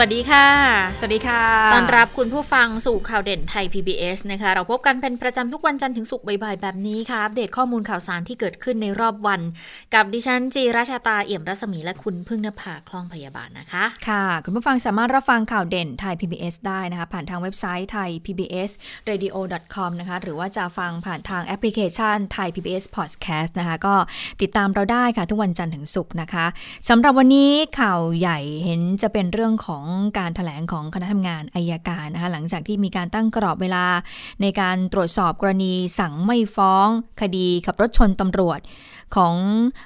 วัสดีค่ะ สวัสดีค่ะ ต้อนรับคุณผู้ฟังสู่ข่าวเด่นไทย PBS นะคะ เราพบกันเป็นประจำทุกวันจันทร์ถึงศุกร์บ่ายๆ แบบนี้ค่ะ อัปเดตข้อมูลข่าวสารที่เกิดขึ้นในรอบวัน กับดิฉันจีราชาตาเอี่ยมรัศมีและคุณพึ่งนภาคล่องพยาบาลนะคะ ค่ะ คุณผู้ฟังสามารถรับฟังข่าวเด่นไทย PBS ได้นะคะ ผ่านทางเว็บไซต์ไทย PBS radio com นะคะ หรือว่าจะฟังผ่านทางแอปพลิเคชันไทย PBS podcast นะคะ ก็ติดตามเราได้ค่ะทุกวันจันทร์ถึงศุกร์นะคะสำหรับวันนี้ข่าวใหญ่เห็นจะเป็นเรื่องของการแถลงของคณะทำงานอายการนะคะหลังจากที่มีการตั้งกรอบเวลา ในการตรวจสอบกรณีสั่งไม่ฟ้อง คดีขับรถชนตำรวจของ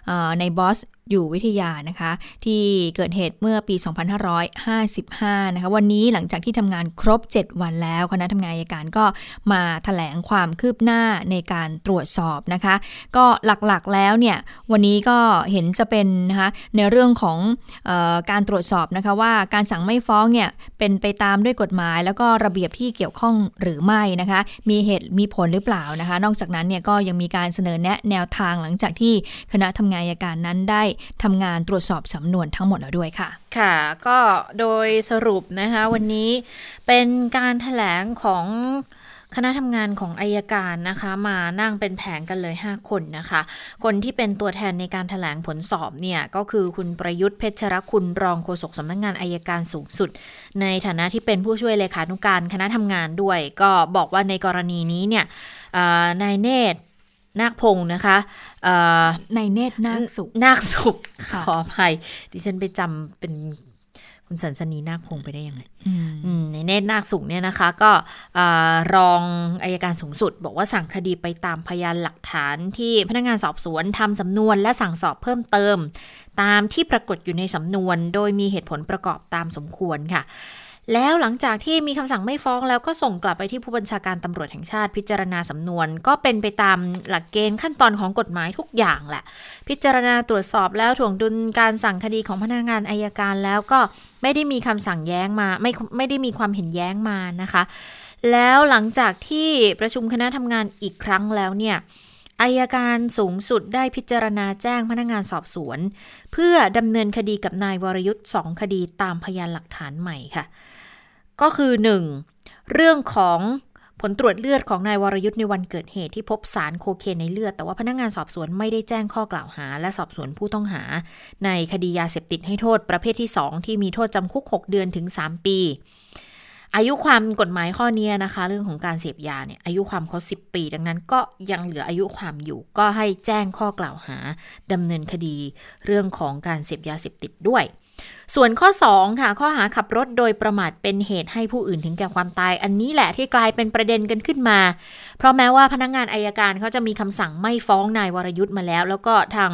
อในบอส อยู่วิทยานะคะ ที่เกิดเหตุเมื่อปี 2555 นะคะ วันนี้หลังจากที่ทำงานครบ 7 วันแล้วคณะทำงานอายการก็มาถแถลงความคืบหน้าในการตรวจสอบนะคะ ก็หลักๆแล้วเนี่ยวันนี้ก็เห็นจะเป็นนะคะในเรื่องของออการตรวจสอบนะคะว่าการสั่งไม่ฟ้องเนี่ยเป็นไปตามด้วยกฎหมาย แล้วก็ระเบียบที่เกี่ยวข้องหรือไม่นะคะ มีเหตุมีผลหรือเปล่านะคะ นอกจากนั้นเนี่ยก็ยังมีการเสนอแนะแนวทางหลังจากที่คณะทำงานอายการนั้นได้ทำงานตรวจสอบสำนวนทั้งหมดแล้วด้วยค่ะ ค่ะ ก็โดยสรุปนะคะวันนี้เป็นการถแถลงของคณะทำงานของอายการนะคะ มานั่งเป็นแผงกันเลย 5 คนนะคะ คนที่เป็นตัวแทนในการถแถลงผลสอบเนี่ยก็คือคุณประยุทธ์เพชรคุณรองโฆษกสำนักงงานอายการสูงสุด ในฐานะที่เป็นผู้ช่วยเลขานุการคณะทำงานด้วย ก็บอกว่าในกรณีนี้เนี่ยนายเนตร นาคพงศ์นะคะในเนตรนาคสุขนาคสุขขออภัยดิฉันไปจำเป็นคุณสันสนีนาคพงศ์ไปได้ยังไงในเนตรนาคสุขเนี่ยนะคะ ก็รองอายการสูงสุด บอกว่าสั่งคดีไปตามพยานหลักฐานที่พนักงานสอบสวนทำสำนวนและสั่งสอบเพิ่มเติม ตามที่ปรากฏอยู่ในสำนวน โดยมีเหตุผลประกอบตามสมควรค่ะ แล้วหลังจากที่มีคำสั่งไม่ฟ้องแล้วก็ส่งกลับไปที่ผู้บัญชาการตำรวจแห่งชาติพิจารณาสำนวน ก็เป็นไปตามหลักเกณฑ์ขั้นตอนของกฎหมายทุกอย่างแหละ พิจารณาตรวจสอบแล้วถ่วงดุลการสั่งคดีของพนักงานอายการแล้วก็ไม่ได้มีคำสั่งแย้งมาไม่ไม่ได้มีความเห็นแย้งมานะคะ แล้วหลังจากที่ประชุมคณะทำงานอีกครั้งแล้วเนี่ยอายการสูงสุดได้พิจารณาแจ้งพนักงานสอบสวน เพื่อดำเนินคดีกับนายวรยุทธ์สองคดีตามพยานหลักฐานใหม่ค่ะ ก็คือ 1. เรื่องของผลตรวจเลือดของนายวรยุทธ์ในวันเกิดเหตุที่พบสารโคเคนในเลือด แต่ว่าพนักงงานสอบสวนไม่ได้แจ้งข้อกล่าวหา และสอบสวนผู้ต้องหา ในคดียาเสพติดให้โทษประเภทที่ 2 ที่มีโทษจำคุก 6 เดือนถึง 3 ปี อายุความกฎหมายข้อนี้นะคะ เรื่องของการเสพยาเนี่ยอายุความเขา10 ปี ดังนั้นก็ยังเหลืออายุความอยู่ ก็ให้แจ้งข้อกล่าวหาดำเนินคดีเรื่องของการเสพยาเสพติดด้วย ส่วนข้อ 2 ค่ะ ข้อหาขับรถโดยประมาทเป็นเหตุให้ผู้อื่นถึงแก่ความตาย อันนี้แหละที่กลายเป็นประเด็นกันขึ้นมา เพราะแม้ว่าพนักงงานอายการเขาจะมีคำสั่งไม่ฟ้องนายวรยุทธ์มาแล้ว แล้วก็ทาง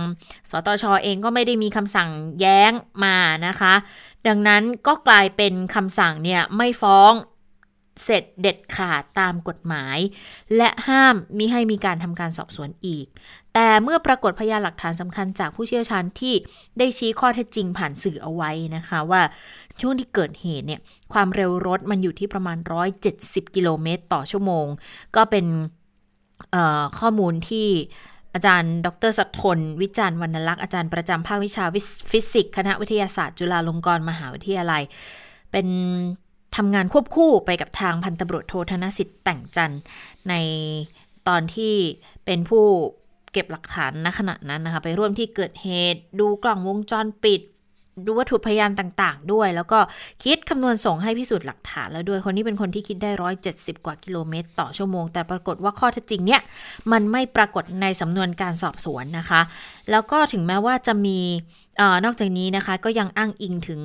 สตชอเองก็ไม่ได้มีคำสั่งแย้งมานะคะ ดังนั้นก็กลายเป็นคำสั่งเนี่ยไม่ฟ้องเสร็จเด็ดขาดตามกฎหมาย และห้ามมิให้มีการทำการสอบสวนอีก แต่เมื่อปรากฏพยานหลักฐานสำคัญจากผู้เชี่ยวชาญที่ได้ชี้ข้อเท็จจริงผ่านสื่อเอาไว้นะคะ ว่าช่วงที่เกิดเหตุเนี่ยความเร็วรถมันอยู่ที่ประมาณ 170 กิโลเมตรต่อชั่วโมง ก็เป็นข้อมูลที่อาจารย์ ดร.สธน วิจารณ์วรรณลักษณ์อาจารย์ประจำภาควิชาฟิสิกส์คณะวิทยาศาสตร์ จุฬาลงกรณ์มหาวิทยาลัย เป็นทำงานควบคู่ไปกับทางพันตำรวจโทธนสิทธิ แตงจั่นในตอนที่เป็นผู้ เก็บหลักฐานณขณะนั้นนะคะ ไปร่วมที่เกิดเหตุ ดูกล่องวงจรปิด ดูวัตถุพยานต่างๆ ด้วย แล้วก็คิดคำนวณส่งให้พิสูจน์หลักฐานแล้วด้วยคนนี้เป็นคนที่คิดได้ร้อยเจ็ดสิบกว่ากิโลเมตร ต่อชั่วโมง แต่ปรากฏว่าข้อเท็จจริงเนี่ย มันไม่ปรากฏในสำนวนการสอบสวนนะคะ แล้วก็ถึงแม้ว่าจะมีอนอกจากนี้นะคะก็ยังอ้างอิงถึง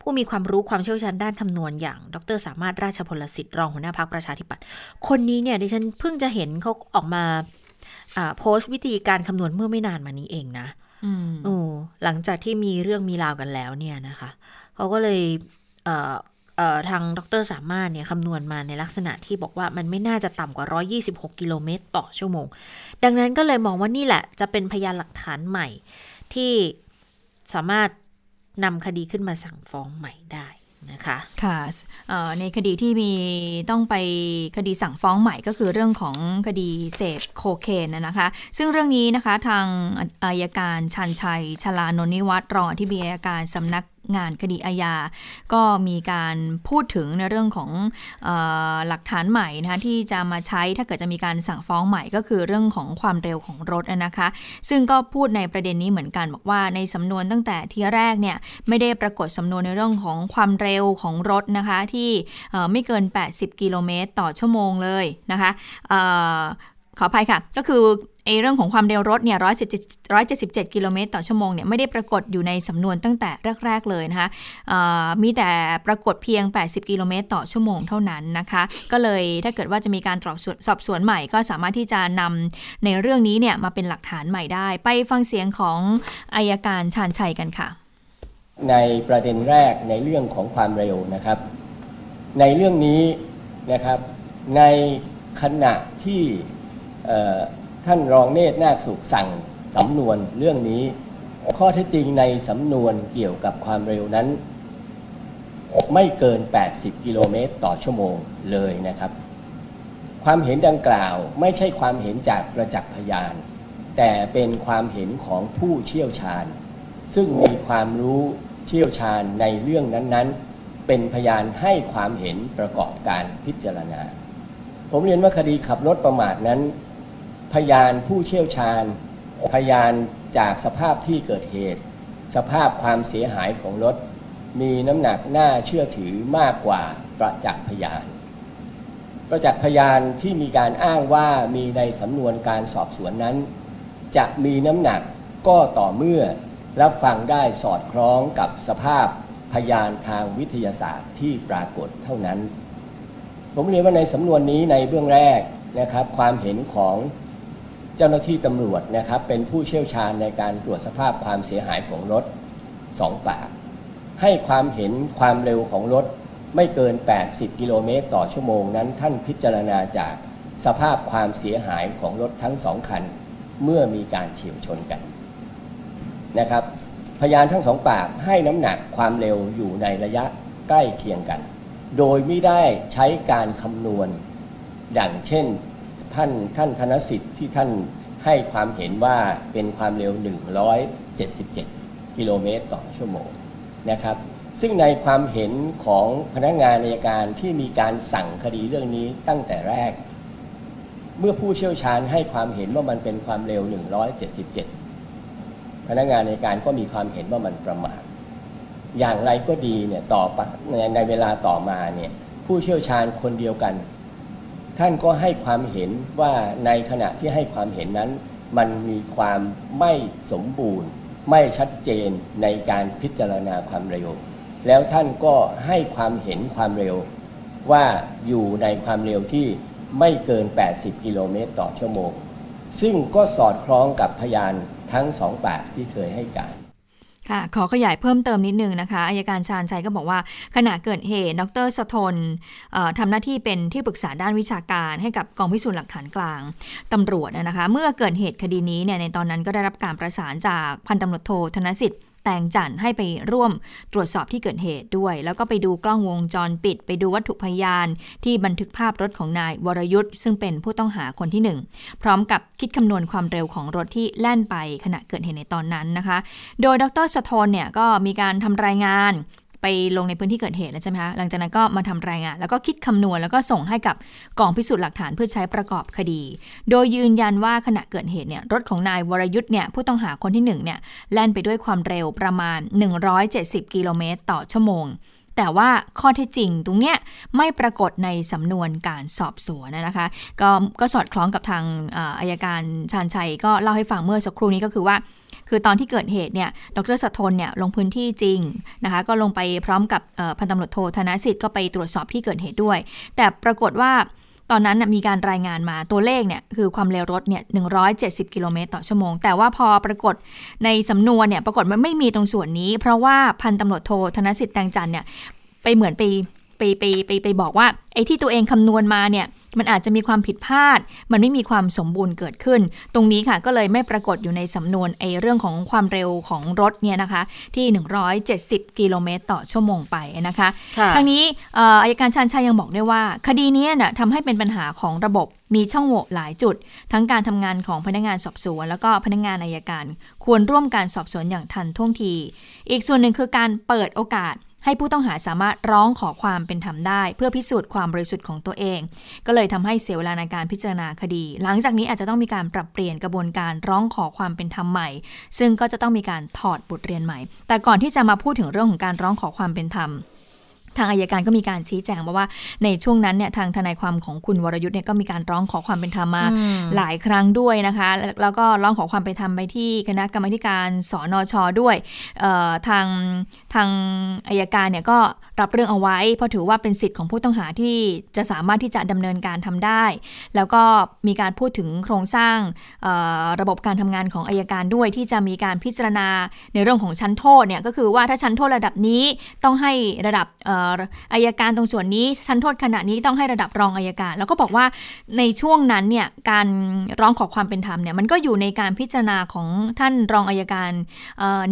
ผู้มีความรู้ความเชี่ยวชาญด้านคำนวณอย่าง ดรสามารถราชพลสิทธิ์รองหัวหน้าพักประชาธิปัตย์คนนี้เนี่ยดิฉันเพิ่งจะเห็นเขาออกมา โพสต์วิธีการคำนวณเมื่อไม่นานมานี้เองนะอหลังจากที่มีเรื่องมีราวกันแล้วเนี่ยนะคะเขาก็เลยทางดรสามารถเนี่ยคำนวณมาในลักษณะที่บอกว่ามันไม่น่าจะต่ำกว่า 126 กิโลเมตรต่อชั่วโมง ดังนั้นก็เลยมองว่านี่แหละ จะเป็นพยานหลักฐานใหม่ที่สามารถนำคดีขึ้นมาสั่งฟ้องใหม่ได้ นะคะค่ะในคดีที่มีต้องไปคดีสั่งฟ้องใหม่ก็คือเรื่องของคดีเสพโคเคนนะคะ ซึ่งเรื่องนี้นะคะทางอายการชันชัยชลานนิวัตรรองที่บีอายการสำนัก งานคดีอาญา ก็มีการพูดถึงในเรื่องของอหลักฐานใหม่นะคะที่จะมาใช้ถ้าเกิดจะมีการสั่งฟ้องใหม่ก็คือเรื่องของความเร็วของรถนะคะ ซึ่งก็พูดในประเด็นนี้เหมือนกันบอกว่าในสำนวนตั้งแต่ทีแรกเนี่ยไม่ได้ปรากฏสำนวนในเรื่องของความเร็วของรถนะคะที่ไม่เกิน 80 กิโลเมตรต่อชั่วโมงเลยนะคะขออภัยค่ะ ก็คือ ไอเรื่องของความเร็วรถเนี่ยร้อยเจ็ดสิบเจ็ดกิโลเมตรต่อชั่วโมงเนี่ยไม่ได้ปรากฏอยู่ในสำนวนตั้งแต่แรก ๆ เลยนะคะมีแต่ปรากฏเพียง 80 กิโลเมตรต่อชั่วโมงเท่านั้นนะคะ ก็เลยถ้าเกิดว่าจะมีการสอบสวนใหม่ก็สามารถที่จะนำในเรื่องนี้เนี่ยมาเป็นหลักฐานใหม่ได้ ไปฟังเสียงของอายการชาญชัยกันค่ะ ในประเด็นแรกในเรื่องของความเร็วนะครับ ในเรื่องนี้นะครับในขณะที่ ท่านรองเนตรนาคสุขสั่งสำนวนเรื่องนี้ ข้อเท็จจริงในสำนวนเกี่ยวกับความเร็วนั้น ไม่เกิน 80 กิโลเมตรต่อชั่วโมงเลยนะครับ ความเห็นดังกล่าวไม่ใช่ความเห็นจากประจักษ์พยาน แต่เป็นความเห็นของผู้เชี่ยวชาญ ซึ่งมีความรู้เชี่ยวชาญในเรื่องนั้นๆ เป็นพยานให้ความเห็นประกอบการพิจารณา ผมเรียนว่าคดีขับรถประมาทนั้น พยานผู้เชี่ยวชาญ พยานจากสภาพที่เกิดเหตุ สภาพความเสียหายของรถ มีน้ำหนักน่าเชื่อถือมากกว่าประจักษ์พยาน ประจักษ์พยานที่มีการอ้างว่ามีในสำนวนการสอบสวนนั้น จะมีน้ำหนักก็ต่อเมื่อรับฟังได้สอดคล้องกับสภาพพยานทางวิทยาศาสตร์ที่ปรากฏเท่านั้น ผมเรียนว่าในสำนวนนี้ในเบื้องแรกนะครับ ความเห็นของ เจ้าหน้าที่ตำรวจนะครับ เป็นผู้เชี่ยวชาญในการตรวจสภาพความเสียหายของรถสองปาก ให้ความเห็นความเร็วของรถไม่เกิน 80 กิโลเมตรต่อชั่วโมงนั้น ท่านพิจารณาจากสภาพความเสียหายของรถทั้งสองคัน เมื่อมีการเฉียวชนกันนะครับ พยานทั้งสองปากให้น้ำหนักความเร็วอยู่ในระยะใกล้เคียงกัน โดยไม่ได้ใช้การคำนวณอย่างเช่น ท่านท่านธนสิทธิ์ที่ท่านให้ความเห็นว่าเป็นความเร็ว 177 กิโลเมตรต่อชั่วโมงนะครับ ซึ่งในความเห็นของพนักงานในการที่มีการสั่งคดีเรื่องนี้ตั้งแต่แรก เมื่อผู้เชี่ยวชาญให้ความเห็นว่ามันเป็นความเร็ว 177 พนักงานในการก็มีความเห็นว่ามันประมาทอย่างไรก็ดีเนี่ยต่อในในเวลาต่อมาเนี่ยผู้เชี่ยวชาญคนเดียวกัน ท่านก็ให้ความเห็นว่าในขณะที่ให้ความเห็นนั้น มันมีความไม่สมบูรณ์ ไม่ชัดเจนในการพิจารณาความเร็ว แล้วท่านก็ให้ความเห็นความเร็ว ว่าอยู่ในความเร็วที่ไม่เกิน 80 กิโลเมตรต่อชั่วโมง ซึ่งก็สอดคล้องกับพยานทั้งสองปากที่เคยให้การ ค่ะขอขยายเพิ่มเติมนิดนึงนะคะอายการชาญชัยก็บอกว่า ขณะเกิดเหตุ ดรสทนทำหน้าที่เป็นที่ปรึกษาด้านวิชาการ ให้กับกองพิสูจน์หลักฐานกลางตำรวจนะคะ เมื่อเกิดเหตุคดีนี้เนี่ยในตอนนั้นก็ได้รับการประสานจากพันตำรวจโทธนสิทธิ์ แตงจันให้ไปร่วมตรวจสอบที่เกิดเหตุด้วย แล้วก็ไปดูกล้องวงจรปิด ไปดูวัตถุพยานที่บันทึกภาพรถของนายวรยุทธ์ซึ่งเป็นผู้ต้องหาคนที่ 1 พร้อมกับคิดคำนวณความเร็วของรถที่แล่นไปขณะเกิดเหตุในตอนนั้นนะคะ โดยดรสะทนเนี่ยก็มีการทำรายงาน ไปลงในพื้นที่เกิดเหตุแล้วใช่ไหมคะหลังจากนั้นก็มาทำรายงาน แล้วก็คิดคำนวณแล้วก็ส่งให้กับกองพิสูจน์หลักฐานเพื่อใช้ประกอบคดี โดยยืนยันว่าขณะเกิดเหตุเนี่ยรถของนายวรยุทธ์เนี่ยผู้ต้องหาคนที่1เนี่ยแล่นไปด้วยความเร็วประมาณ 170 กิโลเมตรต่อชั่วโมงแต่ว่าข้อเท็จจริงตรงเนี้ยไม่ปรากฏในสำนวนการสอบสวนนะคะก็ก็สอดคล้องกับทางอายการชาญชัยก็เล่าให้ฟังเมื่อสักครู่นี้ก็คือว่า คือตอนที่เกิดเหตุเนี่ย ดรสัทนเนี่ยลงพื้นที่จริงนะคะ ก็ลงไปพร้อมกับพันตำรวจโทธนสิทธิ์ก็ไปตรวจสอบที่เกิดเหตุด้วย แต่ปรากฏว่าตอนนั้นมีการรายงานมาตัวเลขเนี่ยคือความเร็วรถเนี่ย 170 กิโลเมตรต่อชั่วโมง แต่ว่าพอปรากฏในสำนวนเนี่ยปรากฏมันไม่มีตรงส่วนนี้ เพราะว่าพันตำรวจโทธนสิทธิ์แตงจันเนี่ยไปเหมือนไปไปไปไปไปบอกว่าไอ้ที่ตัวเองคำนวณมาเนี่ย มันอาจจะมีความผิดพลาด มันไม่มีความสมบูรณ์เกิดขึ้น ตรงนี้ค่ะก็เลยไม่ปรากฏอยู่ในสำนวนไอ้เรื่องของความเร็วของรถเนี่ยนะคะที่ 170 กิโลเมตรต่อชั่วโมงไปนะคะทางนี้อายการชันชัยยังบอกด้วยว่า คดีนี้นะ่ะทำให้เป็นปัญหาของระบบมีช่องโหว่หลายจุด ทั้งการทำงานของพนักงานสอบสวน แล้วก็พนักงานอายการ ควรร่วมการสอบสวนอย่างทันท่วงที อีกส่วนหนึ่งคือการเปิดโอกาส ให้ผู้ต้องหาสามารถร้องขอความเป็นธรรมได้ เพื่อพิสูจน์ความบริสุทธิ์ของตัวเอง ก็เลยทำให้เสียเวลาในการพิจารณาคดี หลังจากนี้อาจจะต้องมีการปรับเปลี่ยนกระบวนการร้องขอความเป็นธรรมใหม่ ซึ่งก็จะต้องมีการถอดบทเรียนใหม่ แต่ก่อนที่จะมาพูดถึงเรื่องของการร้องขอความเป็นธรรม ทางอายการก็มีการชี้แจงมาว่าในช่วงนั้นเนี่ยทางทนายความของคุณวรยุทธ์เนี่ยก็มีการร้องขอความเป็นธรรมมาหลายครั้งด้วยนะคะ แล้วก็ร้องขอความเป็นธรรมไปที่คณะกรรมการสอนอชอด้วยทางทางอายการเนี่ยก็รับเรื่องเอาไว้ เพราะถือว่าเป็นสิทธิ์ของผู้ต้องหาที่จะสามารถที่จะดำเนินการทำได้ แล้วก็มีการพูดถึงโครงสร้างระบบการทำงานของอายการด้วย ที่จะมีการพิจารณาในเรื่องของชั้นโทษเนี่ยก็คือว่าถ้าชั้นโทษระดับนี้ต้องให้ระดับอายการตรงส่วนนี้ชั้นโทษขณะนี้ต้องให้ระดับรองอายการ แล้วก็บอกว่าในช่วงนั้นเนี่ยการร้องขอความเป็นธรรมเนี่ยมันก็อยู่ในการพิจารณาของท่านรองอายการ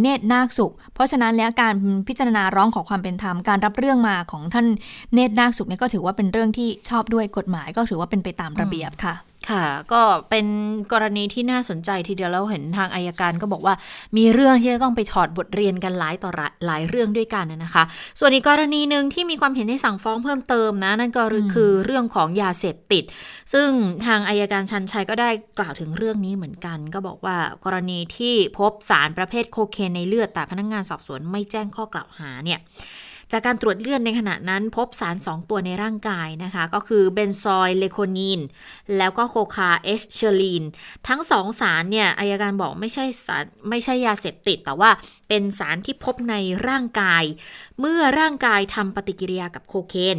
เนตรนาคสุข เพราะฉะนั้นแล้วการพิจารณาร้องขอความเป็นธรรมการรับเรื่องมาของท่านเนตรนาคสุขเนี่ยก็ถือว่าเป็นเรื่องที่ชอบด้วยกฎหมายก็ถือว่าเป็นไปตามระเบียบค่ะ ค่ะ ก็เป็นกรณีที่น่าสนใจทีเดียวเราเห็นทางอายการก็บอกว่า มีเรื่องที่จะต้องไปถอดบทเรียนกันหลายต่อหลายเรื่องด้วยกันนะคะ ส่วนอีกกรณีหนึ่งที่มีความเห็นให้สั่งฟ้องเพิ่มเติมนะ นั่นก็คือเรื่องของยาเสพติด ซึ่งทางอายการชันชัยก็ได้กล่าวถึงเรื่องนี้เหมือนกัน ก็บอกว่ากรณีที่พบสารประเภทโคเคนในเลือดแต่พนักงงานสอบสวนไม่แจ้งข้อกล่าวหาเนี่ย จากการตรวจเลือดในขณะนั้นพบสาร 2 ตัวในร่างกายนะคะ ก็คือเบนซอยเลโคนีน แล้วก็โคคาเอชเชอรีน ทั้งสองสารเนี่ยอายการบอกไม่ใช่สารไม่ใช่ยาเสพติด แต่ว่าเป็นสารที่พบในร่างกาย เมื่อร่างกายทำปฏิกิริยากับโคเคน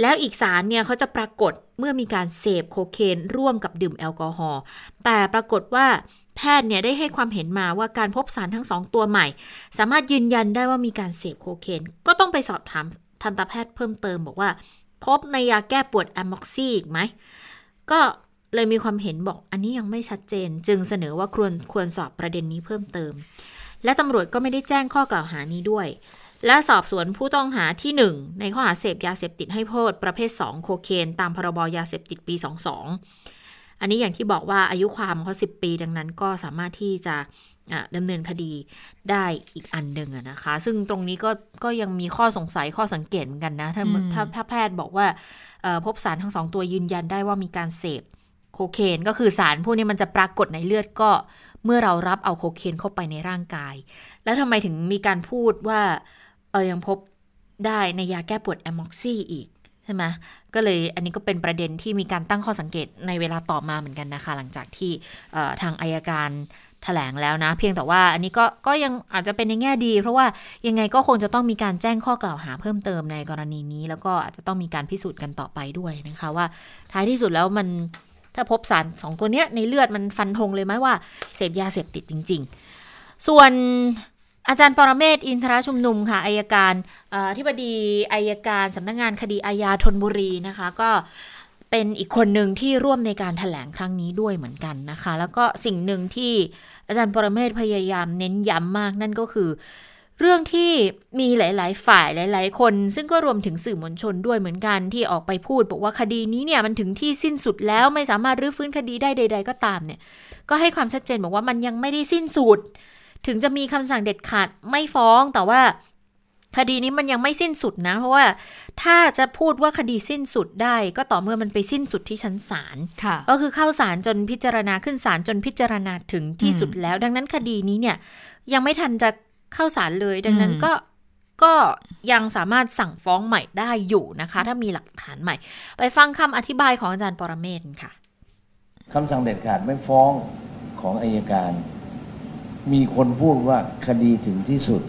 แล้วอีกสารเนี่ยเขาจะปรากฏเมื่อมีการเสพโคเคนร่วมกับดื่มแอลกอฮอล์แต่ปรากฏว่า แพทย์เนี่ยได้ให้ความเห็นมาว่าการพบสารทั้งสองตัวใหม่ สามารถยืนยันได้ว่ามีการเสพโคเคน ก็ต้องไปสอบถามทันตแพทย์เพิ่มเติมบอกว่า พบในยาแก้ปวดแอม็อกซี่อีกไหม ก็เลยมีความเห็นบอกอันนี้ยังไม่ชัดเจน จึงเสนอว่าควรควรสอบประเด็นนี้เพิ่มเติม และตำรวจก็ไม่ได้แจ้งข้อกล่าวหานี้ด้วย และสอบสวนผู้ต้องหาที่ 1 ในข้อหาเสพยาเสพติดให้โทษประเภท 2 โคเคน ตามพรบยาเสพติดปี 22 อันนี้อย่างที่บอกว่าอายุความเขาสิปี ดังนั้นก็สามารถที่จะดำเนินคดีได้อีกอันหนึ่งนะคะ ซึ่งตรงนี้ก็ก็ยังมีข้อสงสัยข้อสังเกตเหมือนกันนะ ถ้าถ้าแพทย์บอกว่าพบสารทั้งสองตัวยืนยันได้ว่ามีการเสพโคเคนก็คือสารพวกนี้มันจะปรากฏในเลือดก็เมื่อเรารับเอาโคเคนเข้าไปในร่างกาย แล้วทำไมถึงมีการพูดว่าเออยังพบได้ในยาแก้ปวดแอม็อกซี่อีก ช่ไหมก็เลยอันนี้ก็เป็นประเด็นที่มีการตั้งข้อสังเกตในเวลาต่อมาเหมือนกันนะคะ หลังจากที่ทางอายการแถลงแล้วนะ เพียงแต่ว่าอันนี้ก็ก็ยังอาจจะเป็นในแง่ดี เพราะว่ายังไงก็คงจะต้องมีการแจ้งข้อกล่าวหาเพิ่มเติมในกรณีนี้ แล้วก็อาจจะต้องมีการพิสูจน์กันต่อไปด้วยนะคะว่าท้ายที่สุดแล้วมันถ้าพบสารสองตัวเนี้ยในเลือดมันฟันธงเลยไหมว่าเสพยาเสพติดจริง ๆ ส่วน อาจารย์ปรเมศอินทรชุมนุมค่ะอายการที่บดีอายการสำนักงงานคดีอาญาธนบุรีนะคะ ก็เป็นอีกคนหนึ่งที่ร่วมในการถแถลงครั้งนี้ด้วยเหมือนกันนะคะ แล้วก็สิ่งหนึ่งที่อาจารย์ปรเมศพยายามเน้นย้ำมากนั่นก็คือ เรื่องที่มีหลาย ๆ ฝ่ายหลาย ๆ คน ซึ่งก็รวมถึงสื่อมวลชนด้วยเหมือนกันที่ออกไปพูด บอกว่าคดีนี้เนี่ยมันถึงที่สิ้นสุดแล้วไม่สามารถรื้อฟื้นคดีได้ใด ๆ ก็ตามเนี่ยก็ให้ความชัดเจนบอกว่ามันยังไม่ได้สิ้นสุด ถึงจะมีคำสั่งเด็ดขาดไม่ฟ้องแต่ว่าคดีนี้มันยังไม่สิ้นสุดนะ เพราะว่าถ้าจะพูดว่าคดีสิ้นสุดได้ ก็ต่อเมื่อมันไปสิ้นสุดที่ชั้นศาลก็คือเข้าศาลจนพิจารณาขึ้นศาลจนพิจารณาถึงที่สุดแล้ว ดังนั้นคดีนี้เนี่ยยังไม่ทันจะเข้าศาลเลย ดังนั้นก็ก็ยังสามารถสั่งฟ้องใหม่ได้อยู่นะคะ ถ้ามีหลักฐานใหม่ ไปฟังคำอธิบายของอาจารย์ปรเมศค่ะคำสั่งเด็ดขาดไม่ฟ้องของอายการ มีคนพูดว่าคดีถึงที่สุด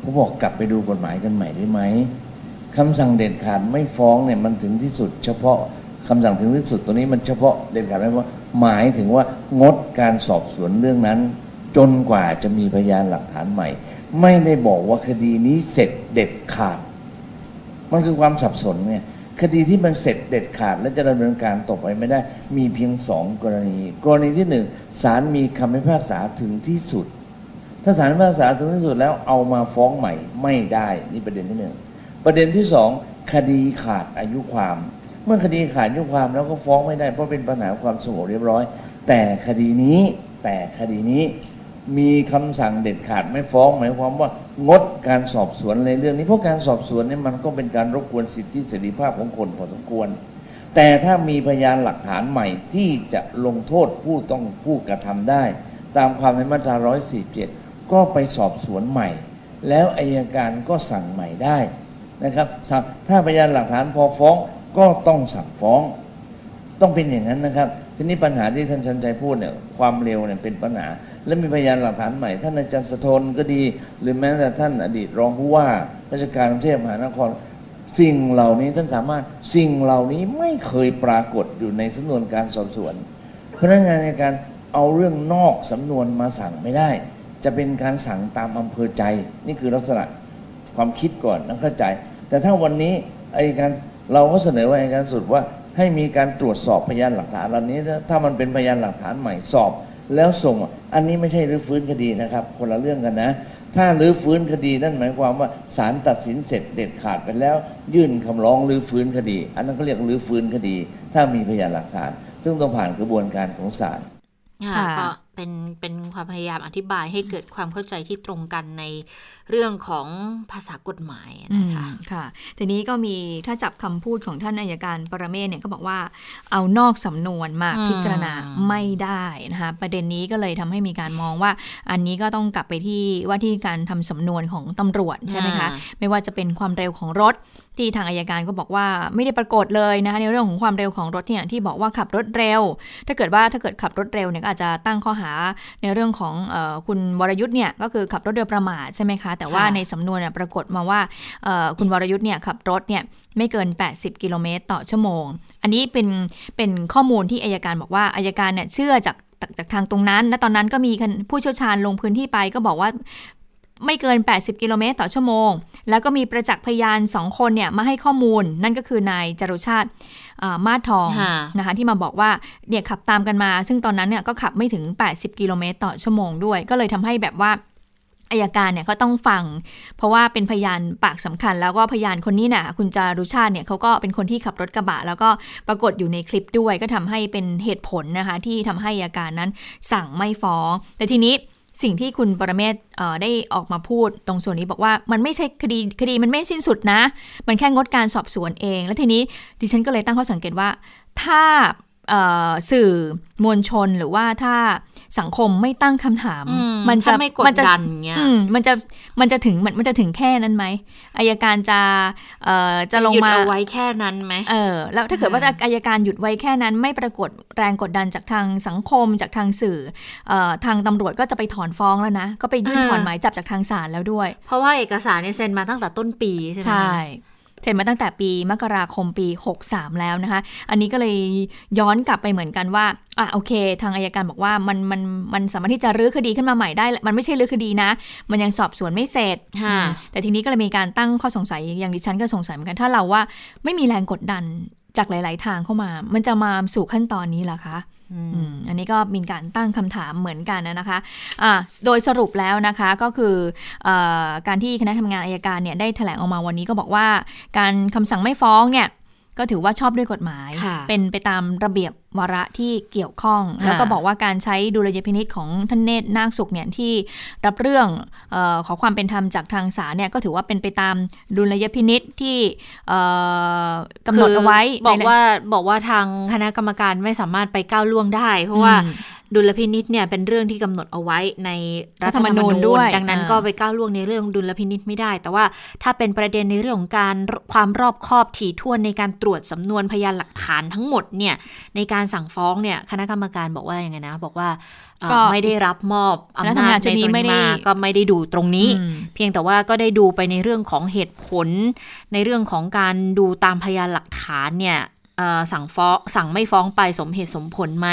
ผมบอกกลับไปดูกฎหมายกันใหม่ได้ไหมคำสั่งเด็ดขาดไม่ฟ้องเนี่ยมันถึงที่สุด เฉพาะคำสั่งถึงที่สุดตัวนี้มันเฉพาะเด็ดขาดไม่ว่าหมายถึงว่างดการสอบสวนเรื่องนั้น จนกว่าจะมีพยานหลักฐานใหม่ ไม่ได้บอกว่าคดีนี้เสร็จเด็ดขาด มันคือความสับสนเนี่ยคดีที่มันเสร็จเด็ดขาดและจะดำเนินการต่อไปไม่ได้ มีเพียงสองกรณี กรณีที่หนึ่ง ศาลมีคำพิพากษาถึงที่สุด ถ้าศาลพิพากษาถึงที่สุดแล้วเอามาฟ้องใหม่ไม่ได้นี่ประเด็นที่หนึ่งประเด็นที่สองคดีขาดอายุความ เมื่อคดีขาดอายุความแล้วก็ฟ้องไม่ได้ เพราะเป็นปัญหาความสงบเรียบร้อย แต่คดีนี้แต่คดีนี้มีคำสั่งเด็ดขาดไม่ฟ้อง หมายความว่างดการสอบสวนในเรื่องนี้เพราะการสอบสวนนี่มันก็เป็นการรบกวนสิทธิเสรีภาพของคนพอสมควร แต่ถ้ามีพยานหลักฐานใหม่ที่จะลงโทษผู้ต้องผู้กระทำได้ ตามความในมาตรา 147 ก็ไปสอบสวนใหม่ แล้วอายการก็สั่งใหม่ได้นะครับ ถ้าพยานหลักฐานพอฟ้องก็ต้องสั่งฟ้อง ต้องเป็นอย่างนั้นนะครับ ทีนี้ปัญหาที่ท่านชันใจพูดเนี่ยความเร็วเนี่ยเป็นปัญหา และมีพยานหลักฐานใหม่ ท่านอาจารย์สะทนก็ดี หรือแม้แต่ท่านอดีตรองผู้ว่าราชการกรุงเทพมหานคร สิ่งเหล่านี้ท่านสามารถสิ่งเหล่านี้ไม่เคยปรากฏอยู่ในสำนวนการสอบสวนพนักงานในการเอาเรื่องนอกสำนวนมาสั่งไม่ได้ จะเป็นการสั่งตามอำเภอใจ นี่คือลักษณะความคิดก่อนนะเข้าใจ แต่ถ้าวันนี้ไอ้การเราก็เสนอว่าไอายการสุดว่าให้มีการตรวจสอบพยานหลักฐานเหล่านี้ ถ้ามันเป็นพยานหลักฐานใหม่สอบ แล้วส่งอันนี้ไม่ใช่รื้อฟื้นคดีนะครับ คนละเรื่องกันนะ ถ้ารื้อฟื้นคดีนั่นหมายความว่าศาลตัดสินเสร็จเด็ดขาดไปแล้ว ยื่นคำร้องรื้อฟื้นคดี อันนั้นก็เรียกรื้อฟื้นคดี ถ้ามีพยานหลักฐาน ซึ่งต้องผ่านกระบวนการของศาลก็เป็นเป็นความพยายามอธิบายให้เกิดความเข้าใจที่ตรงกันในเรื่องของภาษากฎหมายนะคะค่ะ ทีนี้ก็มีถ้าจับคำพูดของท่านอายการปรเมศเนี่ยก็บอกว่าเอานอกสำนวนมาพิจารณาไม่ได้นะคะประเด็นนี้ก็เลยทำให้มีการมองว่า อันนี้ก็ต้องกลับไปที่ว่าที่การทำสำนวนของตำรวจใช่ไหมคะไม่ว่าจะเป็นความเร็วของรถที่ทางอายการก็บอกว่าไม่ได้ปรากฏเลยนะคะในเรื่องของความเร็วของรถเนี่ยที่บอกว่าขับรถเร็ว ถ้าเกิดว่าถ้าเกิดขับรถเร็วเนี่ยก็อาจจะตั้งข้อหาในเรื่องของออคุณวรยุทธ์เนี่ยก็คือขับรถโดยประมาทใช่ไหมคะแต่ว่าในสำนวนปรากฏมาว่าคุณวรยุทธ์เนี่ยขับรถเนี่ยไม่เกิน 80 กิโลเมตรต่อชั่วโมง อันนี้เป็นเป็นข้อมูลที่อายการบอกว่าอายการเนี่ยเชื่อจากจากทางตรงนั้น และตอนนั้นก็มีผู้เชี่ยวชาญลงพื้นที่ไปก็บอกว่าไม่เกิน 80 กิโลเมตรต่อชั่วโมง แล้วก็มีประจักษ์พยาน 2 คนเนี่ยมาให้ข้อมูล นั่นก็คือนายจรุชาติมาทองนะคะที่มาบอกว่าเนี่ยขับตามกันมา ซึ่งตอนนั้นเนี่ยก็ขับไม่ถึง 80 กิโลเมตรต่อชั่วโมงด้วย ก็เลยทำให้แบบว่า อายการเนี่ยก็ต้องฟัง เพราะว่าเป็นพยานปากสำคัญ แล้วก็พยานคนนี้น่ะคุณจารุชาติเนี่ยเขาก็เป็นคนที่ขับรถกระบะ แล้วก็ปรากฏอยู่ในคลิปด้วยก็ทำให้เป็นเหตุผลนะคะที่ทำให้อายการนั้นสั่งไม่ฟ้องแต่ทีนี้สิ่งที่คุณปรเมศได้ออกมาพูดตรงส่วนนี้บอกว่ามันไม่ใช่คดีคดีมันไม่สิ้นสุดนะ มันแค่งดการสอบสวนเอง แล้วทีนี้ดิฉันก็เลยตั้งข้อสังเกตว่า ถ้า สื่อมวลชนหรือว่าถ้าสังคมไม่ตั้งคำถาม มันจะมันจะมันจะมันจะถึงมันจะถึงแค่นั้นไหมอายการจะเอ่อจะลงมาเอาไว้แค่นั้นไหมเออแล้วถ้าเกิดว่าอายการหยุดไว้แค่นั้น ไม่ปรากฏแรงกดดันจากทางสังคมจากทางสื่อเอ่อทางตำรวจก็จะไปถอนฟ้องแล้วนะ ก็ไปยื่นถอนหมายจับจากทางศาลแล้วด้วย เพราะว่าเอกสารเนี่ยเซ็นมาตั้งแต่ต้นปีใช่ไหมใช่ เซ็นมาตั้งแต่ปีมกราคมปี 63 แล้วนะคะ อันนี้ก็เลยย้อนกลับไปเหมือนกันว่าอะโอเค ทางอายการบอกว่ามันมันมันสามารถที่จะรื้อคดีขึ้นมาใหม่ได้ มันไม่ใช่รื้อคดีนะ มันยังสอบสวนไม่เสร็จแต่ทีนี้ก็เลยมีการตั้งข้อสงสัยอย่างดิฉันก็สงสัยเหมือนกัน ถ้าเราว่าไม่มีแรงกดดันจากหลาย ๆ ทางเข้ามา มันจะมาสู่ขั้นตอนนี้หรอคะ อันนี้ก็มีการตั้งคำถามเหมือนกันนะคะะโดยสรุปแล้วนะคะก็คืออการที่คณะทำงานอายการเนี่ยได้แถลงออกมาวันนี้ก็บอกว่า การคำสั่งไม่ฟ้องเนี่ย ก็ถือว่าชอบด้วยกฎหมาย เป็นไปตามระเบียบวาระที่เกี่ยวข้อง แล้วก็บอกว่าการใช้ดุลยพินิษของท่านเนตรนาคสุขเนี่ยที่รับเรื่องออขอความเป็นธรรมจากทางศาลเนี่ยก็ถือว่าเป็นไปตามดุลยพินิษที่กำหนดเอาไว้บอกว่าบอกว่าทางคณะกรรมการไม่สามารถไปก้าวล่วงได้ เพราะว่า ดุลพินิษเนี่ยเป็นเรื่องที่กำหนดเอาไว้ในรัฐธรรมนูญด้วย ดังนั้นก็ไปก้าวล่วงในเรื่องดุลพินิษไม่ได้ แต่ว่าถ้าเป็นประเด็นในเรื่องของการความรอบคอบถี่ถ้วนในการตรวจสำนวนพยานหลักฐานทั้งหมดเนี่ยในการสั่งฟ้องเนี่ยคณะกรรมการบอกว่าอย่างไงนะบอกว่าไม่ได้รับมอบอำนาจในตรงนี้มาก็ไม่ได้ดูตรงนี้ เพียงแต่ว่าก็ได้ดูไปในเรื่องของเหตุผล ในเรื่องของการดูตามพยานหลักฐานเนี่ยสั่งฟ้องสั่งไม่ฟ้องไปสมเหตุสมผลไหม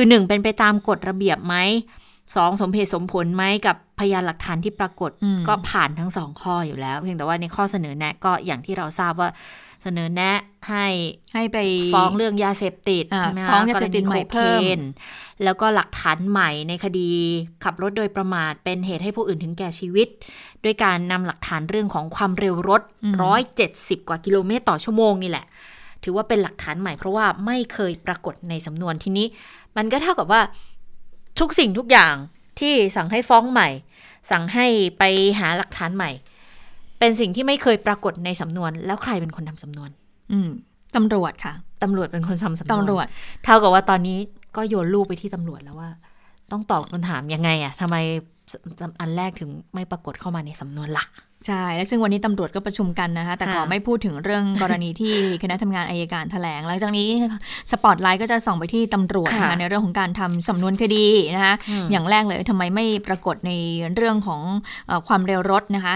คือหนึ่งเป็นไปตามกฎระเบียบไหมสองสมเหตุสมผลไหมกับพยานหลักฐานที่ปรากฏอืมก็ผ่านทั้งสองข้ออยู่แล้ว เพียงแต่ว่าในข้อเสนอแนะก็อย่างที่เราทราบว่าเสนอแนะให้ให้ไปฟ้องเรื่องยาเสพติดอ่าใช่ไหมคะฟ้องยาเสพติดใหม่กรณีโคเพิ่มคนแล้วก็หลักฐานใหม่ในคดีขับรถโดยประมาทเป็นเหตุให้ผู้อื่นถึงแก่ชีวิต ด้วยการนำหลักฐานเรื่องของความเร็วรถ170กว่ากิโลเมตรต่อชั่วโมงนี่แหละ ถือว่าเป็นหลักฐานใหม่เพราะว่าไม่เคยปรากฏในสำนวนทีนี้ มันก็เท่ากับว่าทุกสิ่งทุกอย่างที่สั่งให้ฟ้องใหม่ สั่งให้ไปหาหลักฐานใหม่ เป็นสิ่งที่ไม่เคยปรากฏในสำนวน แล้วใครเป็นคนทำสำนวน อืมตำรวจค่ะตำรวจเป็นคนทำสำนวนตำรวจ เท่ากับว่าตอนนี้ก็โยนลูกไปที่ตำรวจแล้วว่า ต้องตอบคำถามยังไงอะทำไมอันแรกถึงไม่ปรากฏเข้ามาในสำนวนล่ะ ใช่ และซึ่งวันนี้ตำรวจก็ประชุมกันนะคะ แต่ขอค่ะไม่พูดถึงเรื่องกรณีที่คณะทำงานอายการแถลง หลังจากนี้สปอตไลท์ก็จะส่องไปที่ตำรวจนะคะในเรื่องของการทำสำนวนคดีนะคะ อย่างแรกเลยทำไมไม่ปรากฏในเรื่องของเออความเร็วรถนะคะ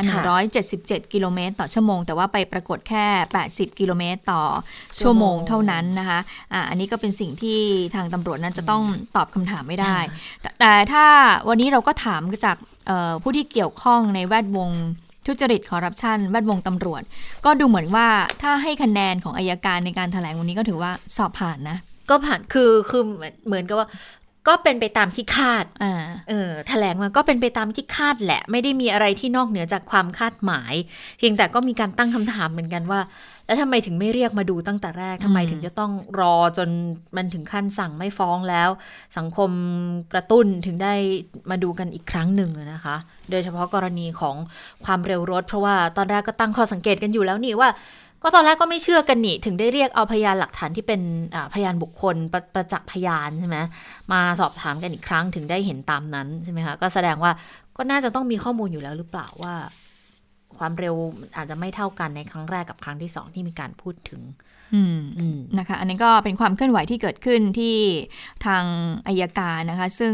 177 กิโลเมตรต่อชั่วโมง แต่ว่าไปปรากฏแค่ 80 กิโลเมตรต่อชั่วโมงเท่านั้นนะคะอะอันนี้ก็เป็นสิ่งที่ทางตำรวจนั้นจะต้องตอบคำถามไม่ได้แต่แต่ถ้าวันนี้เราก็ถามจากเอ่อผู้ที่เกี่ยวข้องในแวดวง ทุจริตคอร์รัปชันแวดวงตำรวจ ก็ดูเหมือนว่าถ้าให้คะแนนของอายการในการแถลงวันนี้ก็ถือว่าสอบผ่านนะ ก็ผ่านคือคือเหมือนเหมือนกับว่าก็เป็นไปตามที่คาดอ่าเออแถลงมาก็เป็นไปตามที่คาดแหละ ไม่ได้มีอะไรที่นอกเหนือจากความคาดหมาย เพียงแต่ก็มีการตั้งคำถามเหมือนกันว่า แล้วทำไมถึงไม่เรียกมาดูตั้งแต่แรกทำไมถึงจะต้องรอจนมันถึงขั้นสั่งไม่ฟ้องแล้ว สังคมกระตุ้นถึงได้มาดูกันอีกครั้งหนึ่งอะนะคะ โดยเฉพาะกรณีของความเร็วรถ เพราะว่าตอนแรกก็ตั้งข้อสังเกตกันอยู่แล้วนี่ว่าก็ตอนแรกก็ไม่เชื่อกันนี่ถึงได้เรียกเอาพยานหลักฐานที่เป็นอ่าพยานบุคคลประประจักษ์พยานใช่ไหมมาสอบถามกันอีกครั้งถึงได้เห็นตามนั้นใช่ไหมคะก็แสดงว่าก็น่าจะต้องมีข้อมูลอยู่แล้วหรือเปล่าว่า ความเร็วอาจจะไม่เท่ากันในครั้งแรกกับครั้งที่สองที่มีการพูดถึงอืมอืมนะคะ อันนี้ก็เป็นความเคลื่อนไหวที่เกิดขึ้นที่ทางอายการนะคะ ซึ่ง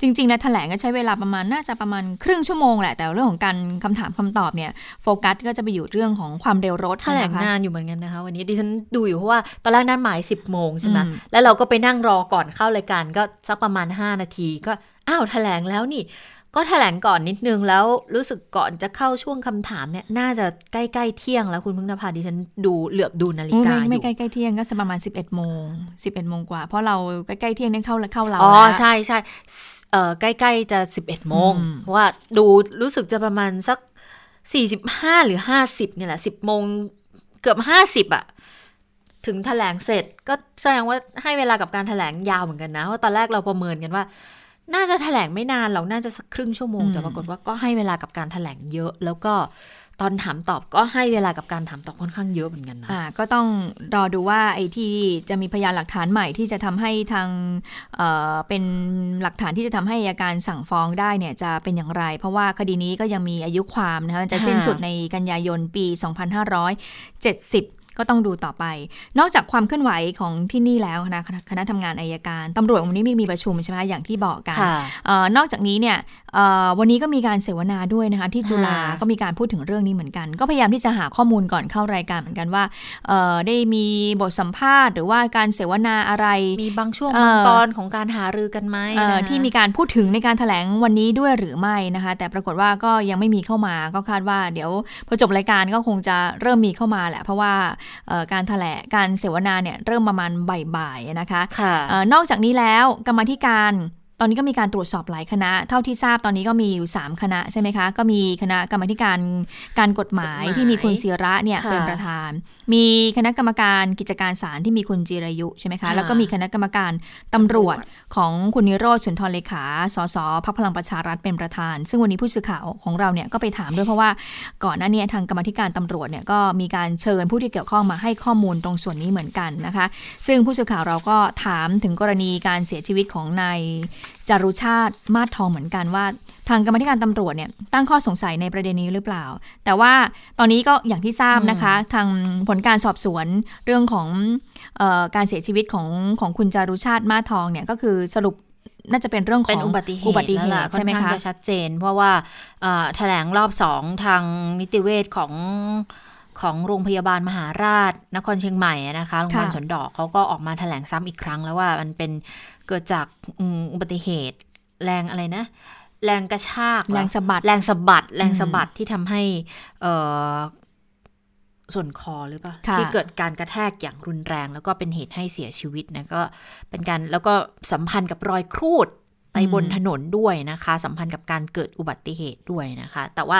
จริงๆนะแถลงก็ใช้เวลาประมาณน่าจะประมาณครึ่งชั่วโมงแหละ แต่เรื่องของการคำถามคำตอบเนี่ยโฟกัสก็จะไปอยู่เรื่องของความเร็วรถแถลงนะคะนานอยู่เหมือนกันนะคะ วันนี้ดิฉันดูอยู่เพราะว่าตอนแรกนัดหมาย 10โมงใช่ไหมอืมแล้วเราก็ไปนั่งรอก่อนเข้ารายการก็สักประมาณ 5 นาทีก็อ้าวแถลงแล้วนี่ ก็แถลงก่อนนิดนึงแล้วรู้สึกก่อนจะเข้าช่วงคำถามเนี่ยน่าจะใกล้ๆเที่ยงแล้วคุณพึ่งนภาดิฉันดูเหลือบดูนาฬิอุ๊ยกาไม่อไม่ยู่ใกล้ๆเที่ยงก็สักประมาณ 11โมง11โมงกว่า เพราะเราใกล้ๆเที่ยงนี่เข้าเข้าเราอ๋อแล้วใช่ใช่เอ่อใกล้ๆจะ 11โมงอืมเพราะว่าดูรู้สึกจะประมาณสัก 45 หรือ 50เนี่ยแหละ 10โมงเกือบ 50อะถึงแถลงเสร็จก็แสดงว่าให้เวลากับการแถลงยาวเหมือนกันนะเพราะตอนแรกเราประเมินกันว่า น่าจะแถลงไม่นานหรอกน่าจะสักครึ่งชั่วโมง แต่ปรากฏว่าก็ให้เวลากับการแถลงเยอะ แล้วก็ตอนถามตอบก็ให้เวลากับการถามตอบค่อนข้างเยอะเหมือนกันนะอ่าก็ต้องรอดูว่าไอ้ที่จะมีพยานหลักฐานใหม่ที่จะทำให้ทางเอ่อเป็นหลักฐานที่จะทำให้อัยการสั่งฟ้องได้เนี่ยจะเป็นอย่างไร เพราะว่าคดีนี้ก็ยังมีอายุความนะคะมันจะค่ะสิ้นสุดในกันยายนปี 2570 ก็ต้องดูต่อไป นอกจากความเคลื่อนไหวของที่นี่แล้วนะคณะคณะทำงานอายการตำรวจวันนี้มีมีประชุมใช่ไหมอย่างที่บอกกันค่ะเออนอกจากนี้เนี่ยเอ่อวันนี้ก็มีการเสวนาด้วยนะคะที่จุฬาค่ะก็มีการพูดถึงเรื่องนี้เหมือนกัน ก็พยายามที่จะหาข้อมูลก่อนเข้ารายการเหมือนกันว่าเอ่อได้มีบทสัมภาษณ์ หรือว่าการเสวนาอะไร มีบางช่วงเอ่บางอตอนของการหารือกันไหมเอ่อนะคะที่มีการพูดถึงในการถแถลงวันนี้ด้วยหรือไม่นะคะ แต่ปรากฏว่าก็ยังไม่มีเข้ามาก็คาดว่าเดี๋ยวพอจบรายการก็คงจะเริ่มมีเข้ามาแหละ เพราะว่าเอ่อการแถลงการเสวนาเนี่ยเริ่มประมาณบ่ายๆนะคะค่ะเออนอกจากนี้แล้วกรรมาธิการ ตอนนี้ก็มีการตรวจสอบหลายคณะ เท่าที่ทราบตอนนี้ก็มีอยู่ 3 คณะใช่ไหมคะ ก็มีคณะกรรมาธิการการกฎหมายกฎหมายที่มีคุณศิระเนี่ยค่ะเป็นประธาน มีคณะกรรมการกิจการศาลที่มีคุณจิรายุใช่ไหมคะค่ะแล้วก็มีคณะกรรมการตำรวจของคุณนิโรธสุนทรเลขา สสพักพลังประชารัฐเป็นประธาน ซึ่งวันนี้ผู้สื่อข่าวของเราเนี่ยก็ไปถามด้วยเพราะว่าก่อนหน้านี้ทางกรรมาธิการตำรวจเนี่ยก็มีการเชิญผู้ที่เกี่ยวข้องมาให้ข้อมูลตรงส่วนนี้เหมือนกันนะคะ ซึ่งผู้สื่อข่าวเราก็ถามถึงกรณีการเสียชีวิตของนายจารุชาติมาศทองเหมือนกันว่า ทางกรรมาธิการตำรวจเนี่ยตั้งข้อสงสัยในประเด็นนี้หรือเปล่า แต่ว่าตอนนี้ก็อย่างที่ทราบนะคะ ทางผลการสอบสวนเรื่องของเออการเสียชีวิตของของคุณจารุชาติมาศทองเนี่ยก็คือสรุปน่าจะเป็นเรื่องของเป็นอุบัติเหตุอุบัติเหแล้วล่ะตุใช่ไหมค่อนข้างคะจะชัดเจน เพราะว่าเอ่อแถลงรอบสองทางนิติเวชของ ของโรงพยาบาลมหาราช นครเชียงใหม่อะนะคะโรงพยาบาลค่ะสวนดอกเขาก็ออกมาแถลงซ้ำอีกครั้งแล้วว่ามันเป็นเกิดจากอืมอุบัติเหตุแรงอะไรนะ แรงกระชากแรงสะบัดแรงสะบัดแรงสะบัดที่ทำให้เส่วนคอหรือเปล่าที่เกิดการกระแทกอย่างรุนแรง แล้วก็เป็นเหตุให้เสียชีวิตนะก็เป็นการแล้วก็สัมพันธ์กับรอยครูดในบนถนนด้วยนะคะ สัมพันธ์กับการเกิดอุบัติเหตุด้วยนะคะ แต่ว่า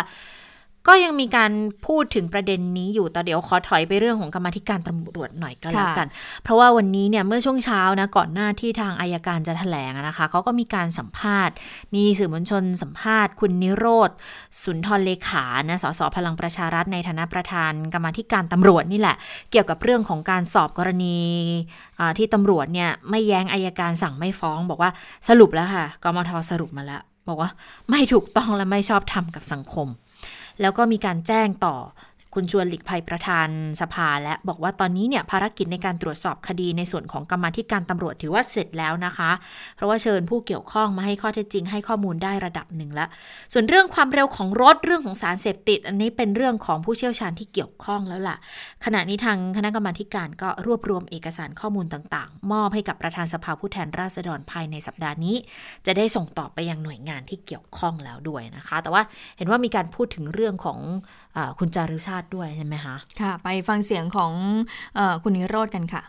ก็ยังมีการพูดถึงประเด็นนี้อยู่แต่เดี๋ยวขอถอยไปเรื่องของกรรมธิการตำรวจหน่อยก็แล้วกัน เพราะว่าวันนี้เนี่ยเมื่อช่วงเช้านะก่อนหน้าที่ทางอายการจะถแถลงนะคะเขาก็มีการสัมภาษณ์ มีสื่อมวลชนสัมภาษณ์ คุณนิโรธสุนทรเลขานะสสพลังประชารัฐในฐานะประธานกรรมธิการตำรวจนี่แหละ เกี่ยวกับเรื่องของการสอบกรณีที่ตำรวจเนี่ยไม่แย้งอายการสั่งไม่ฟ้อง บอกว่าสรุปแล้วค่ะกมทสรุปมาแล้วบอกว่าไม่ถูกต้องและไม่ชอบทำกับสังคม แล้วก็มีการแจ้งต่อ คุณชวนหลีกภัยประธานสภาและบอกว่าตอนนี้เนี่ยภารกิจในการตรวจสอบคดีในส่วนของกรรมธิการตำรวจถือว่าเสร็จแล้วนะคะ เพราะว่าเชิญผู้เกี่ยวข้องมาให้ข้อเท็จจริงให้ข้อมูลได้ระดับหนึ่งแล้วส่วนเรื่องความเร็วของรถเรื่องของสารเสพติด อันนี้เป็นเรื่องของผู้เชี่ยวชาญที่เกี่ยวข้องแล้วล่ะ ขณะนี้ทางคณะกรรมการก็รวบรวมเอกสารข้อมูลต่างๆ มอบให้กับประธานสภาผู้แทนราษฎรภายในสัปดาห์นี้ จะได้ส่งต่อไปยังหน่วยงานที่เกี่ยวข้องแล้วด้วยนะคะ แต่ว่าเห็นว่ามีการพูดถึงเรื่องของ คุณจารุชาติด้วยใช่ไหมคะค่ะ ไปฟังเสียงของอคุณนิโรธกันค่ะ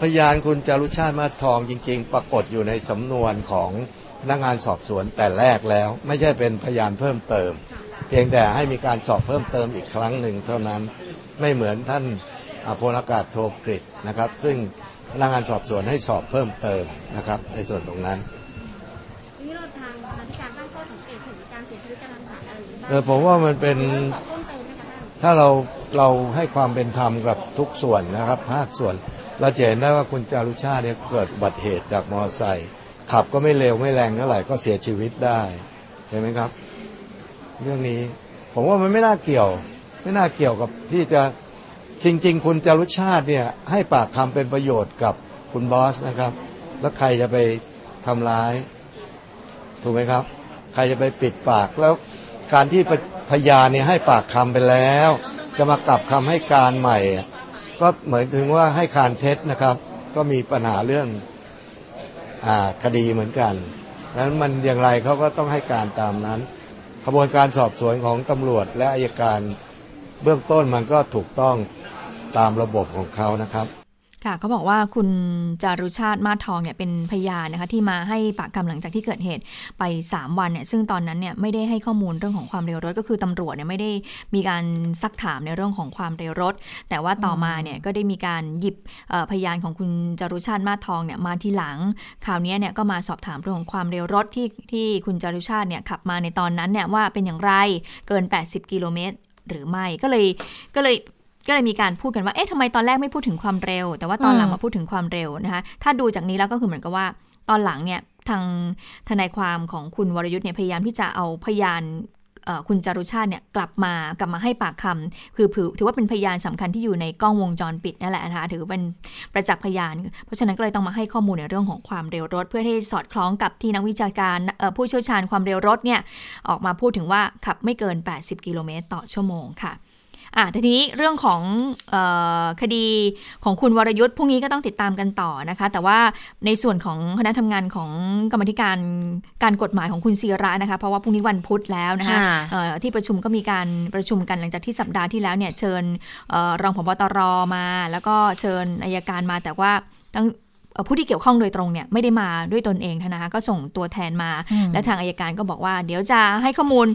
พยานคุณจารุชาติมาทองจริง ๆ ปรากฏอยู่ในสำนวนของพนักงานสอบสวนแต่แรกแล้ว ไม่ใช่เป็นพยานเพิ่มเติม เพียงแต่ให้มีการสอบเพิ่มเติมอีกครั้งหนึ่งเท่านั้นไม่เหมือนท่านพลอากาศโทกฤษนะครับ ซึ่งพนักงานสอบสวนให้สอบเพิ่มเติมนะครับ ในส่วนตรงนั้นนี่เราทางที่การตั้งข้อสังเกตถึงการเสียชีวิตกระทัน หันอะไรอย่ผมว่ามันเป็นถ้าเราเราให้ความเป็นธรรมกับทุกส่วนนะครับภาคส่วน เราจะเห็นได้ว่าคุณจารุชาติเนี่ยเกิดบัติเหตุจากมอเตอร์ไซค์ขับก็ไม่เร็วไม่แรงเท่าไหร่ก็เสียชีวิตได้เห็นไหมครับ เรื่องนี้ ผมว่ามันไม่น่าเกี่ยว ไม่น่าเกี่ยวกับที่จะจริง ๆ คุณจารุชาติเนี่ย ให้ปากคำเป็นประโยชน์กับคุณบอสนะครับ แล้วใครจะไปทำร้าย ถูกไหมครับ ใครจะไปปิดปากแล้ว การที่พยานเนี่ยให้ปากคำไปแล้ว จะมากลับคำให้การใหม่ ก็เหมือนถึงว่าให้การเท็จนะครับ ก็มีปัญหาเรื่องอคดีเหมือนกันนั้นมันอย่างไรเขาก็ต้องให้การตามนั้นกระบวนการสอบสวนของตำรวจและอายการเบื้องต้นมันก็ถูกต้องตามระบบของเขานะครับ ค่ะเขาบอกว่าคุณจารุชาติมาทองเนี่ยเป็นพยานนะคะที่มาให้ปากคำหลังจากที่เกิดเหตุไป 3 วันเนี่ยซึ่งตอนนั้นเนี่ยไม่ได้ให้ข้อมูลเรื่องของความเร็วรถ ก็คือตำรวจเนี่ยไม่ได้มีการซักถามในเรื่องของความเร็วรถ แต่ว่าต่อมาเนี่ยก็ได้มีการหยิบพยานของคุณจารุชาติมาทองเนี่ยมาทีหลังคราวนี้เนี่ยก็มาสอบถามเรื่องของความเร็วรถที่ที่คุณจารุชาติเนี่ยขับมาในตอนนั้นเนี่ยว่าเป็นอย่างไรเกิน 80 กิโลเมตรหรือไม่ก็เลยก็เลย ก็เลยมีการพูดกันว่า เอ๊ะทำไมตอนแรกไม่พูดถึงความเร็ว แต่ว่าตอนหลังมาพูดถึงความเร็วนะคะ ถ้าดูจากนี้แล้วก็คือเหมือนกับว่า ตอนหลังเนี่ยทางทนายความของคุณวรยุทธ์เนี่ยพยายามที่จะเอาพยานคุณจารุชาติเนี่ยกลับมากลับมาให้ปากคำคือถือว่าเป็นพยานสำคัญที่อยู่ในกล้องวงจรปิดนั่นแหละนะคะถือเป็นประจักษ์พยาน เพราะฉะนั้นก็เลยต้องมาให้ข้อมูลในเรื่องของความเร็วรถ เพื่อที่สอดคล้องกับที่นักวิชาการผู้เชี่ยวชาญความเร็วรถเนี่ยออกมาพูดถึงว่าขับไม่เกิน 80 กิโลเมตรต่อชั่วโมงค่ะ อะทีนี้เรื่องของออคดีของคุณวรยุทธ์พรุ่งนี้ก็ต้องติดตามกันต่อนะคะ แต่ว่าในส่วนของคณะทำงานของกรรมธิการการกฎหมายของคุณศิระนะคะ เพราะว่าพรุ่งนี้วันพุธแล้วนะคะที่ประชุมก็มีการประชุมกันหลังจากที่สัปดาห์ที่แล้วเนี่ยเชิญรองผบตรมา แล้วก็เชิญอายการมาแต่ว่าตั้ง ผู้ที่เกี่ยวข้องโดยตรงเนี่ยไม่ได้มาด้วยตนเองนะคะก็ส่งตัวแทนมา และทางอายการก็บอกว่า เดี๋ยวจะให้ข้อมูล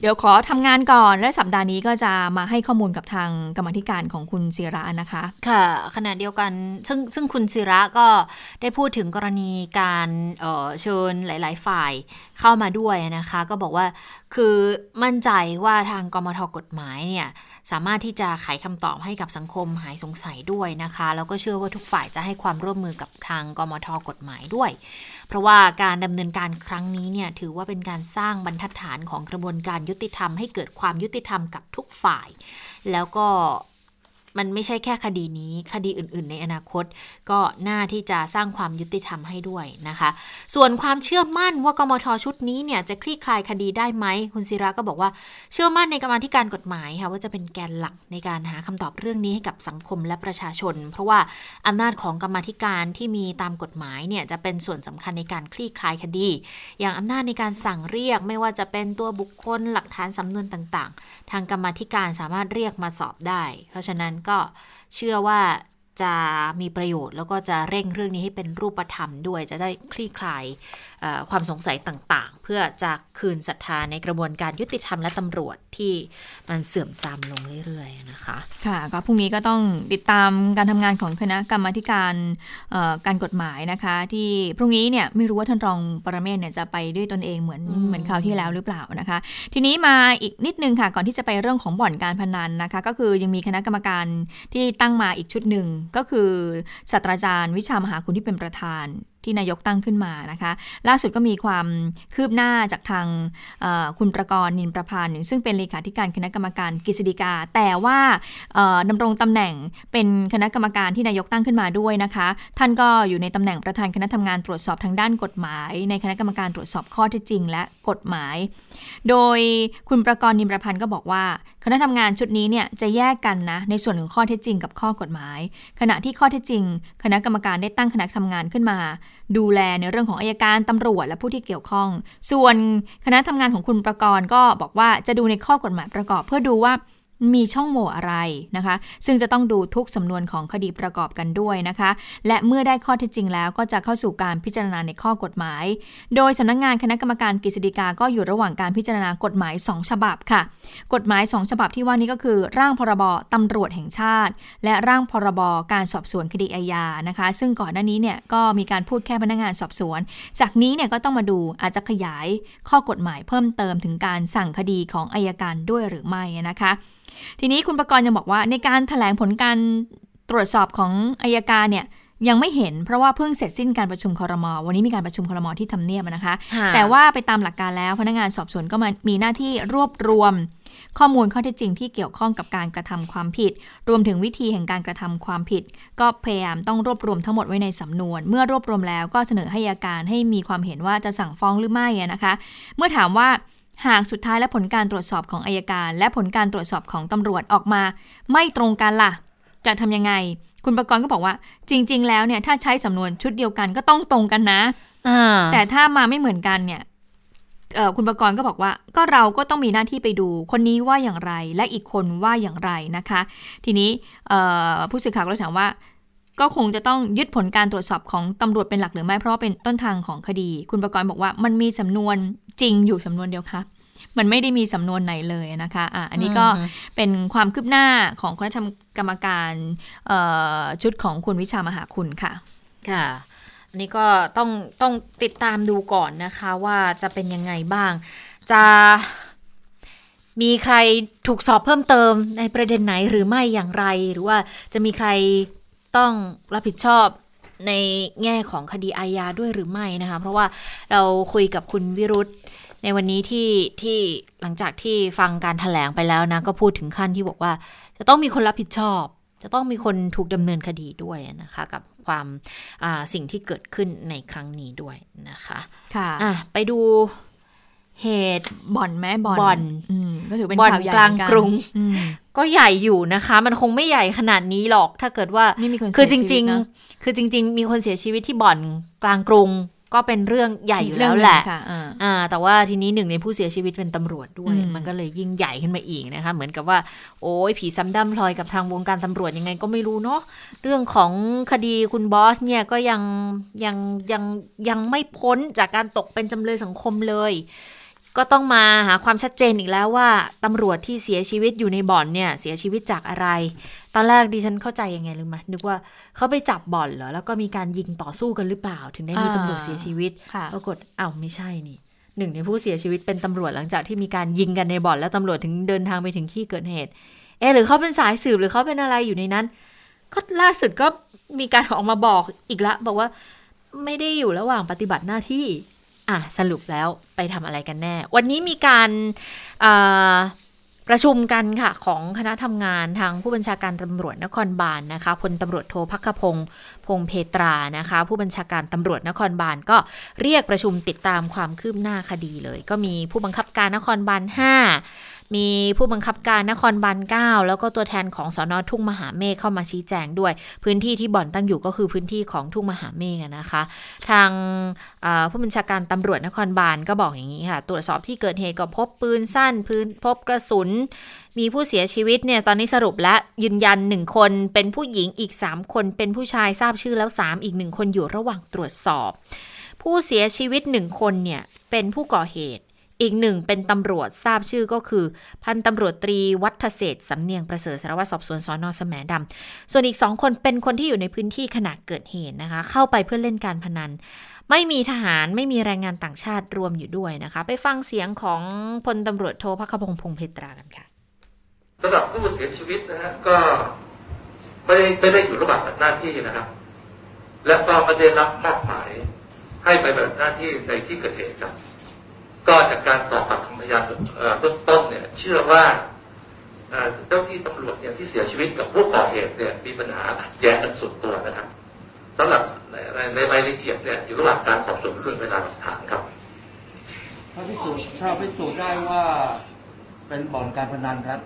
เดี๋ยวขอทำงานก่อน และสัปดาห์นี้ก็จะมาให้ข้อมูลกับทางกรรมธิการของคุณศิระนะคะ ค่ะขณะเดียวกันซึ่งซึ่งคุณศิระก็ได้พูดถึงกรณีการเเชิญหลาย ๆ ฝ่ายเข้ามาด้วยนะคะ ก็บอกว่าคือมั่นใจว่าทางกรมทกฎหมายเนี่ย สามารถที่จะไขคำตอบให้กับสังคมหายสงสัยด้วยนะคะ แล้วก็เชื่อว่าทุกฝ่ายจะให้ความร่วมมือกับทางกมทกฎหมายด้วย เพราะว่าการดำเนินการครั้งนี้เนี่ยถือว่าเป็นการสร้างบรรทัดฐานของกระบวนการยุติธรรมให้เกิดความยุติธรรมกับทุกฝ่าย แล้วก็ มันไม่ใช่แค่คดีนี้ คดีอื่น ๆ ในอนาคต ก็น่าที่จะสร้างความยุติธรรมให้ด้วยนะคะ ส่วนความเชื่อมั่นว่ากมทชุดนี้เนี่ยจะคลี่คลายคดีได้ไหมคุณศิระก็บอกว่าเชื่อมั่นในกรรมาธิการกฎหมายค่ะว่าจะเป็นแกนหลักในการหาคำตอบเรื่องนี้ให้กับสังคมและประชาชน เพราะว่าอำนาจของกรรมธิการที่มีตามกฎหมายเนี่ยจะเป็นส่วนสำคัญในการคลี่คลายคดี อย่างอำนาจในการสั่งเรียก ไม่ว่าจะเป็นตัวบุคคลหลักฐานสำนวนต่าง ๆ ทางกรรมธิการสามารถเรียกมาสอบได้ เพราะฉะนั้นก็เชื่อว่า จะมีประโยชน์แล้วก็จะเร่งเรื่องนี้ให้เป็นรูปธรรมด้วย จะได้คลี่คลายความสงสัยต่างๆ เพื่อจะคืนศรัทธาในกระบวนการยุติธรรมและตำรวจที่มันเสื่อมทรามลงเรื่อยๆนะคะ ค่ะก็พรุ่งนี้ก็ต้องติดตามการทำงานของคณะกรรมาการการกฎหมายนะคะ ที่พรุ่งนี้เนี่ยไม่รู้ว่าท่านรองปรเมศเนี่ยจะไปด้วยตนเองเหมือนเหมือนคราวที่แล้วหรือเปล่านะคะ ทีนี้มาอีกนิดนึงค่ะก่อนที่จะไปเรื่องของบ่อนการพนันนะคะ ก็คือยังมีคณะกรรมการที่ตั้งมาอีกชุดหนึ่งก็คือศาสตราจารย์วิชามหาคุณที่เป็นประธาน ที่นายกตั้งขึ้นมานะคะ ล่าสุดก็มีความคืบหน้าจากทางคุณประกรณ์นินประพันธ์ซึ่งเป็นเลขาธิการคณะกรรมการกฤษฎีกา แต่ว่าดำรงตำแหน่งเป็นคณะกรรมการที่นายกตั้งขึ้นมาด้วยนะคะ ท่านก็อยู่ในตำแหน่งประธานคณะทำงานตรวจสอบทางด้านกฎหมาย ในคณะกรรมการตรวจสอบข้อเท็จจริง และกฎหมาย โดยคุณประกรณ์นินประพันธ์ก็บอกว่า คณะทำงานชุดนี้เนี่ยจะแยกกันนะในส่วนของข้อเท็จจริงกับข้อกฎหมาย ขณะที่ข้อเท็จจริง คณะกรรมการได้ตั้งคณะทำงานขึ้นมาดูแลในเรื่องของอายการตำรวจและผู้ที่เกี่ยวข้อง ส่วนคณะทำงานของคุณประกรณ์ก็บอกว่าจะดูในข้อกฎหมายประกอบ เพื่อดูว่า มีช่องโหว่อะไรนะคะ ซึ่งจะต้องดูทุกสำนวนของคดีประกอบกันด้วยนะคะ และเมื่อได้ข้อเท็จจริงแล้วก็จะเข้าสู่การพิจารณาในข้อกฎหมาย โดยสำนักงงานคณะกรรมการกฤษฎีกาก็อยู่ระหว่างการพิจารณากฎหมาย 2 ฉบับค่ะ กฎหมาย 2 ฉบับที่ว่านี้ก็คือ ร่างพรบตำรวจแห่งชาติ และร่างพรบการสอบสวนคดีอาญานะคะ ซึ่งก่อนหน้านี้เนี่ยก็มีการพูดแค่พนักงานสอบสวน จากนี้เนี่ยก็ต้องมาดูอาจจะขยายข้อกฎหมายเพิ่มเติมถึงการสั่งคดีของอายการด้วยหรือไม่นะคะทีนี้คุณประกรณ์ยังบอกว่า ในการถแถลงผลการตรวจสอบของอายการเนี่ยยังไม่เห็นเพราะว่าเพิ่งเสร็จสิ้นการประชุมคอรมอวันนี้มีการประชุมคอรมอที่ทำเนียบนะคะ แต่ว่าไปตามหลักการแล้วพนักงานสอบสวนก็มามีหน้าที่รวบรวม ข้อมูลข้อเท็จจริงที่เกี่ยวข้องกับการกระทำความผิด รวมถึงวิธีแห่งการกระทำความผิด ก็พยายามต้องรวบรวมทั้งหมดไว้ในสำนวน เมื่อรวบรวมแล้วก็เสนอให้อาการให้มีความเห็นว่าจะสั่งฟ้องหรือไม่นะคะ เมื่อถามว่า หากสุดท้ายและผลการตรวจสอบของอายการ และผลการตรวจสอบของตำรวจออกมา ไม่ตรงกันล่ะ จะทำยังไง คุณประกรณ์ก็บอกว่า จริง ๆ แล้วเนี่ยถ้าใช้สำนวนชุดเดียวกันก็ต้องตรงกันนะแต่ถ้ามาไม่เหมือนกันเนี่ยคุณประกรณ์ก็บอกว่า ก็เราก็ต้องมีหน้าที่ไปดู คนนี้ว่าอย่างไร และอีกคนว่าอย่างไรนะคะ ทีนี้ผู้สื่อข่าวก็เลยถามว่า ก็คงจะต้องยึดผลการตรวจสอบของตำรวจเป็นหลักหรือไม่เพราะว่าเป็นต้นทางของคดี คุณประกรณ์บอกว่ามันมีสำนวนจริงอยู่สำนวนเดียวค่ะมันไม่ได้มีสำนวนไหนเลยนะคะอะอันนี้ก็เป็นความคืบหน้าของคณะกรรมการชุดของคุณวิชามหาคุณค่ะ ค่ะอันนี้ก็ต้องต้องติดตามดูก่อนนะคะว่าจะเป็นยังไงบ้าง จะมีใครถูกสอบเพิ่มเติมในประเด็นไหนหรือไม่อย่างไร หรือว่าจะมีใคร ต้องรับผิดชอบในแง่ของคดีอาญาด้วยหรือไม่นะคะ เพราะว่าเราคุยกับคุณวิรุธในวันนี้ที่ที่หลังจากที่ฟังการถแถลงไปแล้วนะ ก็พูดถึงขั้นที่บอกว่า จะต้องมีคนรับผิดชอบ จะต้องมีคนถูกดำเนินคดีด้วยนะคะ กับความสิ่งที่เกิดขึ้นในครั้งนี้ด้วยนะคะ ค่ะะไปดู เหตุบ่อนแม่บ่อนบ่อนก็ถือเป็นบ่อนกลางกรุง ก็ใหญ่อยู่นะคะ มันคงไม่ใหญ่ขนาดนี้หรอกถ้าเกิดว่าคือจริง ๆ คือจริง ๆ มีคนเสียชีวิตที่บ่อนกลางกรุง ก็เป็นเรื่องใหญ่อยู่แล้วแหละอ่า แต่ว่าทีนี้หนึ่งในผู้เสียชีวิตเป็นตำรวจด้วย มันก็เลยยิ่งใหญ่ขึ้นมาอีกนะคะ เหมือนกับว่า โอ้ยผีซ้ำดำพลอยกับทางวงการตำรวจยังไงก็ไม่รู้เนาะเรื่องของคดีคุณบอสเนี่ยก็ยังยังยังยังไม่พ้นจากการตกเป็นจำเลยสังคมเลย ก็ต้องมาหาความชัดเจนอีกแล้วว่าตำรวจที่เสียชีวิตอยู่ในบ่อนเนี่ยเสียชีวิตจากอะไร ตอนแรกดิฉันเข้าใจยังไงรู้ไหมนึกว่าเขาไปจับบ่อนเหรอแล้วก็มีการยิงต่อสู้กันหรือเปล่า ถึงได้มีตำรวจเสียชีวิตปรากฏอ้าวไม่ใช่นี่หนึ่งในผู้เสียชีวิตเป็นตำรวจหลังจากที่มีการยิงกันในบ่อนแล้วตำรวจถึงเดินทางไปถึงที่เกิดเหตุ เออหรือเขาเป็นสายสืบหรือเขาเป็นอะไรอยู่ในนั้น ก็ล่าสุดก็มีการออกมาบอกอีกละบอกว่าไม่ได้อยู่ระหว่างปฏิบัติหน้าที่ อะสรุปแล้วไปทำอะไรกันแน่ วันนี้มีการประชุมกันค่ะ ของคณะทำงานทางผู้บัญชาการตำรวจนครบาลนนะคะพลตำรวจโทพักขพงศ์พงเพตรานะคะ ผู้บัญชาการตำรวจนครบาลก็เรียกประชุมติดตามความคืบหน้าคดีเลย ก็มีผู้บังคับการนครบาล5 มีผู้บังคับการนครบาล9แล้วก็ตัวแทนของสอนอทุ่งมหาเมฆเข้ามาชี้แจงด้วย พื้นที่ที่บ่อนตั้งอยู่ก็คือพื้นที่ของทุ่งมหาเมฆนะคะ ทางผู้บัญชาการตำรวจนครบาลก็บอกอย่างนี้ค่ะ ตรวจสอบที่เกิดเหตุก็พบปืนสั้นพื้นพบกระสุน มีผู้เสียชีวิตเนี่ยตอนนี้สรุปและยืนยันหนึ่งคนเป็นผู้หญิงอีก 3 คนเป็นผู้ชายทราบชื่อแล้ว 3 อีกหนึ่งคนอยู่ระหว่างตรวจสอบ ผู้เสียชีวิตหนึ่งคนเนี่ยเป็นผู้ก่อเหตุ อีกหนึ่งเป็นตำรวจทราบชื่อก็คือ พันตำรวจตรีวัฒเศษสำเนียงประเสริฐสารวัตรสอบสวนสอนอสแสมดำส่วนอีกสองคนเป็นคนที่อยู่ในพื้นที่ขณะเกิดเหตุนะคะ เข้าไปเพื่อเล่นการพนัน ไม่มีทหารไม่มีแรงงานต่างชาติรวมอยู่ด้วยนะคะ ไปฟังเสียงของพลตำรวจโทพักพงพงเพตรากันค่ะสำหรับผู้เสียชีวิตนะฮะก็ไม่ได้ไม่ได้อยู่ระหว่างหน้าที่นะครับ และก็ไม่ได้รับมอบหมายให้ไปแบบหน้าที่ในที่เกิดเหตุครับ ก็จากการสอบปากคำพยานเบื้องต้นเนี่ย เชื่อว่าเจ้าที่ตำรวจเนี่ยที่เสียชีวิตกับผู้ก่อเหตุเนี่ยมีปัญหาแย้งกันสุดตัวนะครับสำหรับในในรายละเอียดเนี่ยอยู่ระหว่างการสอบสวนเรื่องเวลาหลักฐานครับถ้าพิสูจน์ถ้าพิสูจน์ได้ว่าเป็นบ่อนการพนันครับ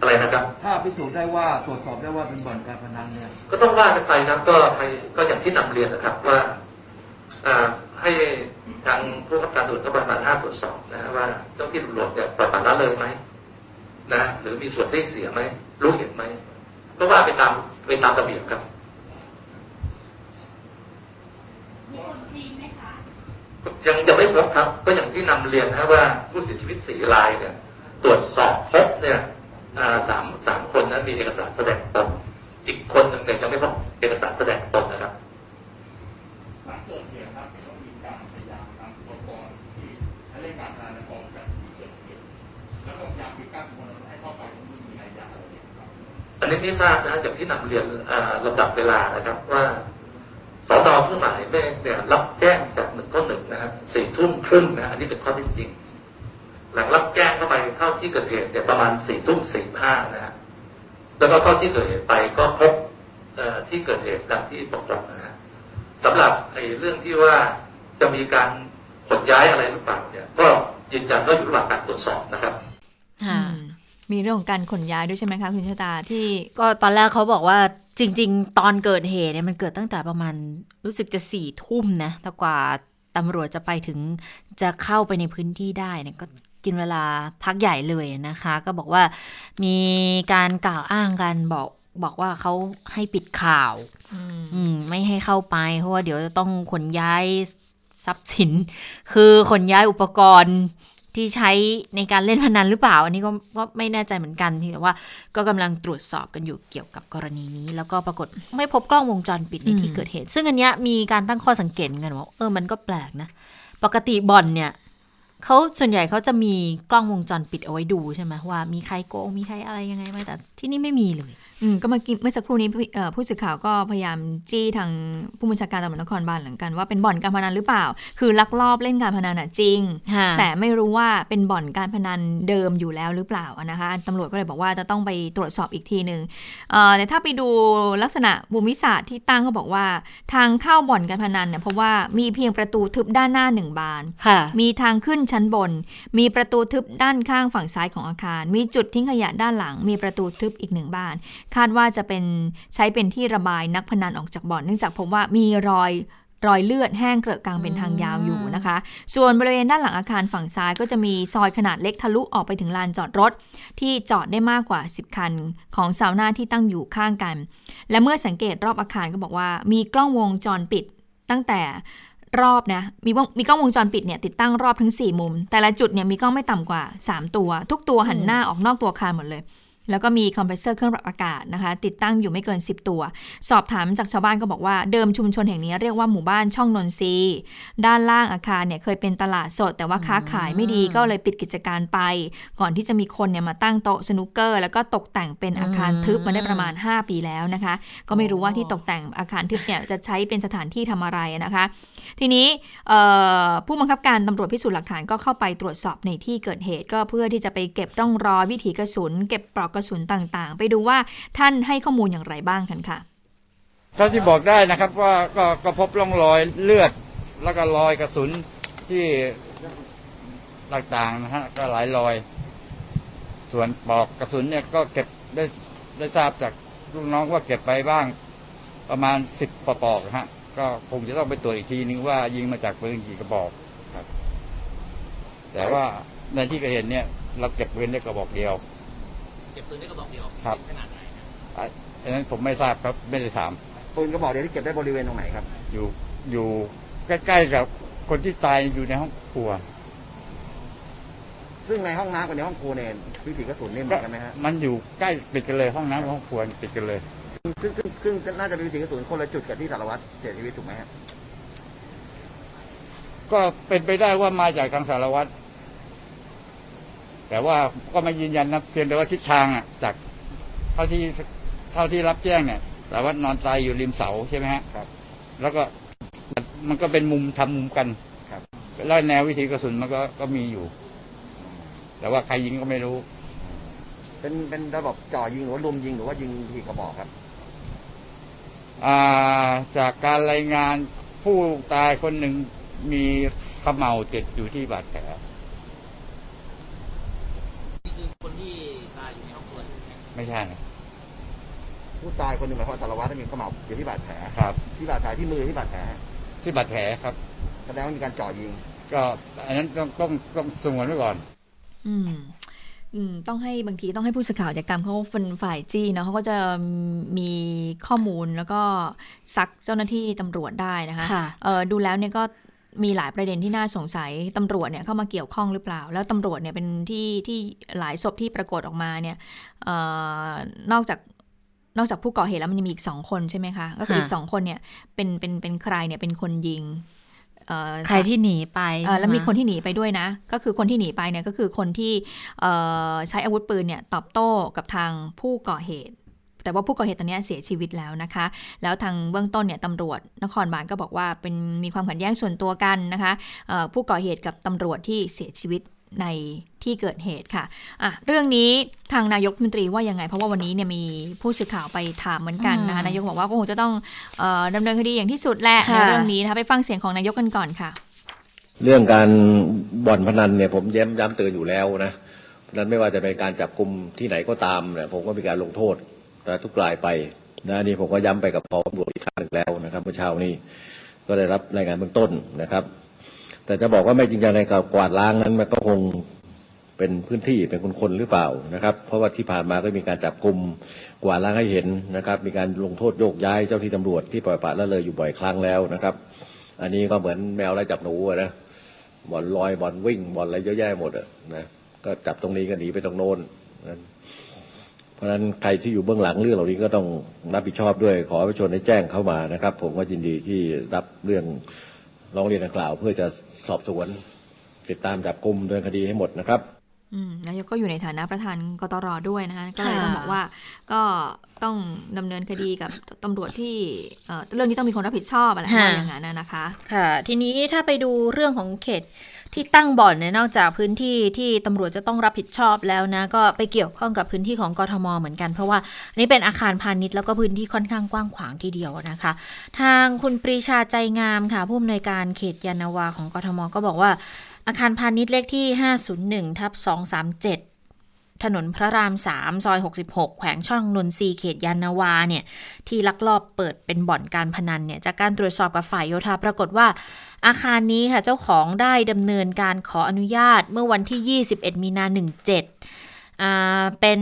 อะไรนะครับ ถ้าพิสูจน์ได้ว่าตรวจสอบได้ว่าเป็นบ่อนการพนันเนี่ย ก็ต้องว่ากันไปครับก็ไปก็อย่างที่นำเรียนนะครับว่าให้ ทางผู้ขับการตรวจสอบประมาณห้าตรวจสอบนะว่าเจ้าที่ตำรวจเนี่ยปล่อยปละละเลยไหมนะหรือมีส่วนได้เสียไหมรู้เห็นไหมก็ว่าไปตามไปตามระเบียบครับยังจะไม่พบครับ ก็อย่างที่นำเรียนนะว่าผู้เสียชีวิตสี่รายเนี่ย ตรวจสอบพบเนี่ยสามสามคนนั้นมีเอกสารแสดงตนอีกคนหนึ่งเนี่ยยังไม่พบเอกสารแสดงตนนะครับ อันนี้ไม่ทราบนะจากที่นำเรียนลำดับเวลานะครับ ว่าสอนอทุ่งหมายแม่เนี่ยรับแจ้งจากหนึ่งข้อหนึ่งนะครับสี่ทุ่มครึ่งนะ อันนี้เป็นข้อที่จริง หลังรับแจ้งเข้าไปเข้าที่เกิดเหตุเนี่ยประมาณสี่ทุ่มสี่ห้านะฮะแล้วก็เข้าที่เกิดเหตุไปก็พบที่เกิดเหตุดังที่ตกลงนะฮะสำหรับไอ้เรื่องที่ว่าจะมีการขนย้ายอะไรหรือเปล่าเนี่ยก็ยืนยันว่าอยู่ระหว่างการตรวจสอบนะครับ มีเรื่องของการขนย้ายด้วยใช่ไหมคะคุณชะตาที่ก็ตอนแรกเขาบอกว่าจริง ๆ ตอนเกิดเหตุเนี่ยมันเกิดตั้งแต่ประมาณรู้สึกจะสี่ทุ่มนะแต่กว่าตำรวจจะไปถึงจะเข้าไปในพื้นที่ได้เนี่ยก็กินเวลาพักใหญ่เลยนะคะ ก็บอกว่ามีการกล่าวอ้างกันบอกบอกว่าเขาให้ปิดข่าวอืมไม่ให้เข้าไป เพราะว่าเดี๋ยวจะต้องขนย้ายทรัพย์สิน คือขนย้ายอุปกรณ์ ที่ใช้ในการเล่นพนันหรือเปล่า อันนี้ก็ก็ไม่แน่ใจเหมือนกันแต่ว่าก็กำลังตรวจสอบกันอยู่เกี่ยวกับกรณีนี้ แล้วก็ปรากฏไม่พบกล้องวงจรปิดในที่เกิดเหตุ ซึ่งอันนี้มีการตั้งข้อสังเกตกันว่าเออมันก็แปลกนะ ปกติบ่อนเนี่ย เขาส่วนใหญ่เขาจะมีกล้องวงจรปิดเอาไว้ดูใช่ไหมว่ามีใครโกงมีใครอะไรยังไงไหมแต่ที่นี่ไม่มีเลย อืมก็มาเมื่อสักครู่นี้ผู้สื่อข่าวก็พยายามจี้ทางผู้บัญชาการตำรวจนครบาลเหมือนกันว่าเป็นบ่อนการพนันหรือเปล่า คือลักลอบเล่นการพนันอะจริง แต่ไม่รู้ว่าเป็นบ่อนการพนันเดิมอยู่แล้วหรือเปล่านะคะตำรวจก็เลยบอกว่าจะต้องไปตรวจสอบอีกทีหนึ่งแต่ถ้าไปดูลักษณะภูมิศาสตร์ที่ตั้งเขาบอกว่า ทางเข้าบ่อนการพนันเนี่ยเพราะว่ามีเพียงประตูทึบด้านหน้าหนึ่งบาน มีทางขึ้นชั้นบน มีประตูทึบด้านข้างฝั่งซ้ายของอาคาร มีจุดทิ้งขยะด้านหลัง มีประตูทึบอีกหนึ่งบาน คาดว่าจะเป็นใช้เป็นที่ระบายนักพนันออกจากบ่อน เนื่องจากพบว่ามีรอยรอยเลือดแห้งเกลอะกลางเป็นทางยาวอยู่นะคะ ส่วนบริเวณด้านหลังอาคารฝั่งซ้ายก็จะมีซอยขนาดเล็กทะลุออกไปถึงลานจอดรถ ที่จอดได้มากกว่า 10 คัน ของซาวน่าที่ตั้งอยู่ข้างกัน และเมื่อสังเกตรอบอาคารก็บอกว่า มีกล้องวงจรปิดตั้งแต่ รอบนะ มีมีกล้องวงจรปิดเนี่ยติดตั้งรอบทั้ง 4 มุม แต่ละจุดเนี่ยมีกล้องไม่ต่ำกว่า 3 ตัว ทุกตัวหันหน้าออกนอกตัวอาคารหมดเลย แล้วก็มีคอมเพรสเซอร์เครื่องปรับอากาศนะคะ ติดตั้งอยู่ไม่เกิน 10 ตัว สอบถามจากชาวบ้านก็บอกว่าเดิมชุมชนแห่งนี้เรียกว่าหมู่บ้านช่องนนทรีด้านล่างอาคารเนี่ยเคยเป็นตลาดสด แต่ว่าค้าขายไม่ดีก็เลยปิดกิจการไป ก่อนที่จะมีคนเนี่ยมาตั้งโต๊ะสนุกเกอร์ แล้วก็ตกแต่งเป็นอาคารทึบมาได้ประมาณ 5 ปีแล้วนะคะ ก็ไม่รู้ว่าที่ตกแต่งอาคารทึบเนี่ยจะใช้เป็นสถานที่ทำอะไรนะคะ ทีนี้ผู้บังคับการตำรวจพิสูจน์หลักฐานก็เข้าไปตรวจสอบในที่เกิดเหตุ ก็เพื่อที่จะไปเก็บร่องรอยวิถีกระสุน เก็บปลอกกระสุนต่างๆ ไปดูว่าท่านให้ข้อมูลอย่างไรบ้างกันค่ะเท่าที่บอกได้นะครับว่าก็ก็พบร่องรอยเลือดแล้วก็รอยกระสุนที่ต่างๆนะฮะก็หลายรอย ส่วนปลอกกระสุนเนี่ยก็เก็บได้ได้ทราบจากลูกน้องว่าเก็บไปบ้างประมาณสิบปลอกฮะ ก็คงจะต้องไปตรวจอีกทีนึงว่ายิงมาจากปืนกี่กระบอกครับ แต่ว่าในที่เกิดเหตุเนี่ย เราเก็บปืนได้กระบอกเดียว เก็บปืนได้กระบอกเดียวครับขนาดไหนอันนั้นผมไม่ทราบครับไม่ได้ถามปืนกระบอกเดียวที่เก็บได้บริเวณตรงไหนครับ อยู่อยู่ใกล้ๆกับคนที่ตายอยู่ในห้องครัว ซึ่งในห้องน้ำกับในห้องครัวเนี่ยวิถีกระสุนนี่เหมือนกันไหมฮะมันอยู่ใกล้ติดกันเลยห้องน้ำกับห้องครัวติดกันเลย ซึ่งซึ่งซึ่งน่าจะเป็นวิถีกระสุนคนละจุดกับที่สารวัตรเสียชีวิตถูกไหมฮะก็เป็นไปได้ว่ามาจากทางสารวัตรแต่ว่าก็ไม่ยืนยันนะเพียงแต่ว่าทิศทางอะ จากเท่าที่เท่าที่รับแจ้งเนี่ยสารวัตรนอนตายอยู่ริมเสาใช่ไหมฮะครับ แล้วก็มันก็เป็นมุมทำมุมกันครับแล้วแนววิถีกระสุนมันก็ก็มีอยู่ แต่ว่าใครยิงก็ไม่รู้ เป็นเป็นระบบจ่อยิงหรือว่าลุมยิงหรือว่ายิงทีกระบอกครับจากการรายงานผู้ตายคนหนึ่งมีขมเหลาติดอยู่ที่บาดแผลนี่คือคนที่ตายอยู่ในห้องครัวไม่ใช่นะผู้ตายคนหนึ่งหมายความสารวัตรมีขมเหลาอยู่ที่บาดแผลครับ ที่บาดแผลที่มือที่บาดแผลที่บาดแผลครับแสดงว่ามีการจ่อยิง ก็อันนั้นต้องต้องต้องสงวนไว้ก่อน อืมต้องให้บางทีต้องให้ผู้สื่อข่าวจากกรรมเขาเป็นฝ่ายจี้เนาะเขาก็จะมีข้อมูลแล้วก็ซักเจ้าหน้าที่ตำรวจได้นะคะคะดูแล้วเนี่ยก็มีหลายประเด็นที่น่าสงสัยตำรวจเนี่ยเข้ามาเกี่ยวข้องหรือเปล่า แล้วตำรวจเนี่ยเป็นที่ที่หลายศพที่ปรากฏออกมาเนี่ยนอกจากนอกจากผู้ก่อเหตุแล้วมันยังมีอีกสองคนใช่ไหมคะ ก็คืออีกสองคนเนี่ยเป็นเป็นเป็นใครเนี่ยเป็นคนยิง ใครที่หนีไปแล้วมีคนที่หนีไปด้วยนะ ก็คือคนที่หนีไปเนี่ยก็คือคนที่ใช้อาวุธปืนเนี่ยตอบโต้กับทางผู้ก่อเหตุแต่ว่าผู้ก่อเหตุตอนนี้เสียชีวิตแล้วนะคะ แล้วทางเบื้องต้นเนี่ยตำรวจนครบาลก็บอกว่าเป็นมีความขัดแย้งส่วนตัวกันนะคะผู้ก่อเหตุกับตำรวจที่เสียชีวิต ในที่เกิดเหตุค่ะะเรื่องนี้ทางนายกมนตรีว่ายังไง เพราะว่าวันนี้เนี่ยมีผู้สื่อข่าวไปถามเหมือนกันนะคะนายกบอกว่าคงจะต้องดำเนินคดีอย่างที่สุดแหละในเรื่องนี้นะคะไปฟังเสียงของนายกกันก่อนค่ะ เรื่องการบ่อนพนันเนี่ยผมย้ำย้ำเตือนอยู่แล้วนะนั้นไม่ว่าจะเป็นการจับกลุ่มที่ไหนก็ตามเนี่ยผมก็มีการลงโทษแต่ทุกรายไปนะนี่ผมก็ย้ำไปกับพอตำรวจอีกครั้งแล้วนะครับเมื่อเช้านี้ก็ได้รับรายงานเบื้องต้นนะครับ แต่จะบอกว่าไม่จริงจังในการกวาดล้างนั้นมันก็คงเป็นพื้นที่เป็นคนคนหรือเปล่านะครับ เพราะว่าที่ผ่านมาก็มีการจับกลุ่มกวาดล้างให้เห็นนะครับ มีการลงโทษโยกย้ายเจ้าที่ตำรวจที่ปล่อยปละละเลยอยู่บ่อยครั้งแล้วนะครับ อันนี้ก็เหมือนแมวไล่จับหนูนะบอลลอยบอลวิ่งบอลอะไรเยอะแยะหมดนะก็จับตรงนี้ก็หนีไปตรงโน้นเพราะฉะนั้นใครที่อยู่เบื้องหลังเรื่องเหล่านี้ก็ต้องรับผิดชอบด้วย ขอประชาชนให้แจ้งเข้ามานะครับ ผมก็ยินดีที่รับเรื่องร้องเรียนดังกล่าว เพื่อจะ สอบสวน ติดตามจับกลุ่มดำเนินคดีให้หมดนะครับนายกก็อยู่ในฐานะประธานกตรด้วยนะคะก็เลยต้องบอกว่าก็ต้องดำเนินคดีกับตำรวจที่เรื่องนี้ต้องมีคนรับผิดชอบอะไรอย่างนั้นนะคะ ค่ะ ทีนี้ถ้าไปดูเรื่องของเขต ที่ตั้งบ่อนเนี่ยนอกจากพื้นที่ที่ตำรวจจะต้องรับผิดชอบแล้วนะ ก็ไปเกี่ยวข้องกับพื้นที่ของกทมเหมือนกัน เพราะว่านี่เป็นอาคารพาณิชย์แล้วก็พื้นที่ค่อนข้างกว้างขวางทีเดียวนะคะ ทางคุณปรีชาใจงามค่ะผู้อำนวยการเขตยานาวาของกทมก็บอกว่าอาคารพาณิชย์เลขที่ 501ทับ237 ถนนพระราม3ซอย 66 แขวงช่องนนทรีเขตยานาวาเนี่ยที่ลักลอบเปิดเป็นบ่อนการพนันเนี่ยจากการตรวจสอบกับฝ่ายโยธาปรากฏว่า อาคารนี้ค่ะเจ้าของได้ดำเนินการขออนุญาตเมื่อวันที่ 21 มีนา 17 เป็น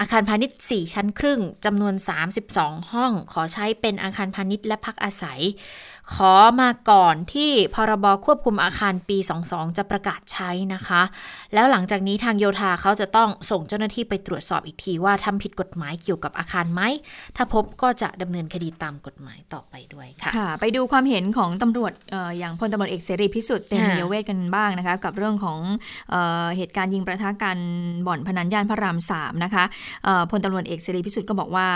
อาคารพาณิชย์ 4 ชั้นครึ่งจำนวน 32 ห้อง ขอใช้เป็นอาคารพาณิชย์และพักอาศัย ขอมาก่อนที่พรบควบคุมอาคารปี 22 จะประกาศใช้นะคะ แล้วหลังจากนี้ทางโยธาเขาจะต้องส่งเจ้าหน้าที่ไปตรวจสอบอีกทีว่าทำผิดกฎหมายเกี่ยวกับอาคารไหม ถ้าพบก็จะดำเนินคดีตามกฎหมายต่อไปด้วยค่ะค่ะไปดูความเห็นของตำรวจออย่างพลตำรวจเอกเสรีพิสุทธิ์เตมียเวทกันบ้างนะคะกับเรื่องของเอเหตุการณ์ยิงประทะกันบ่อนพนันย่านพระรามสามนะคะพลตำรวจเอกเสรีพิสุทธิ์ก็บอกว่า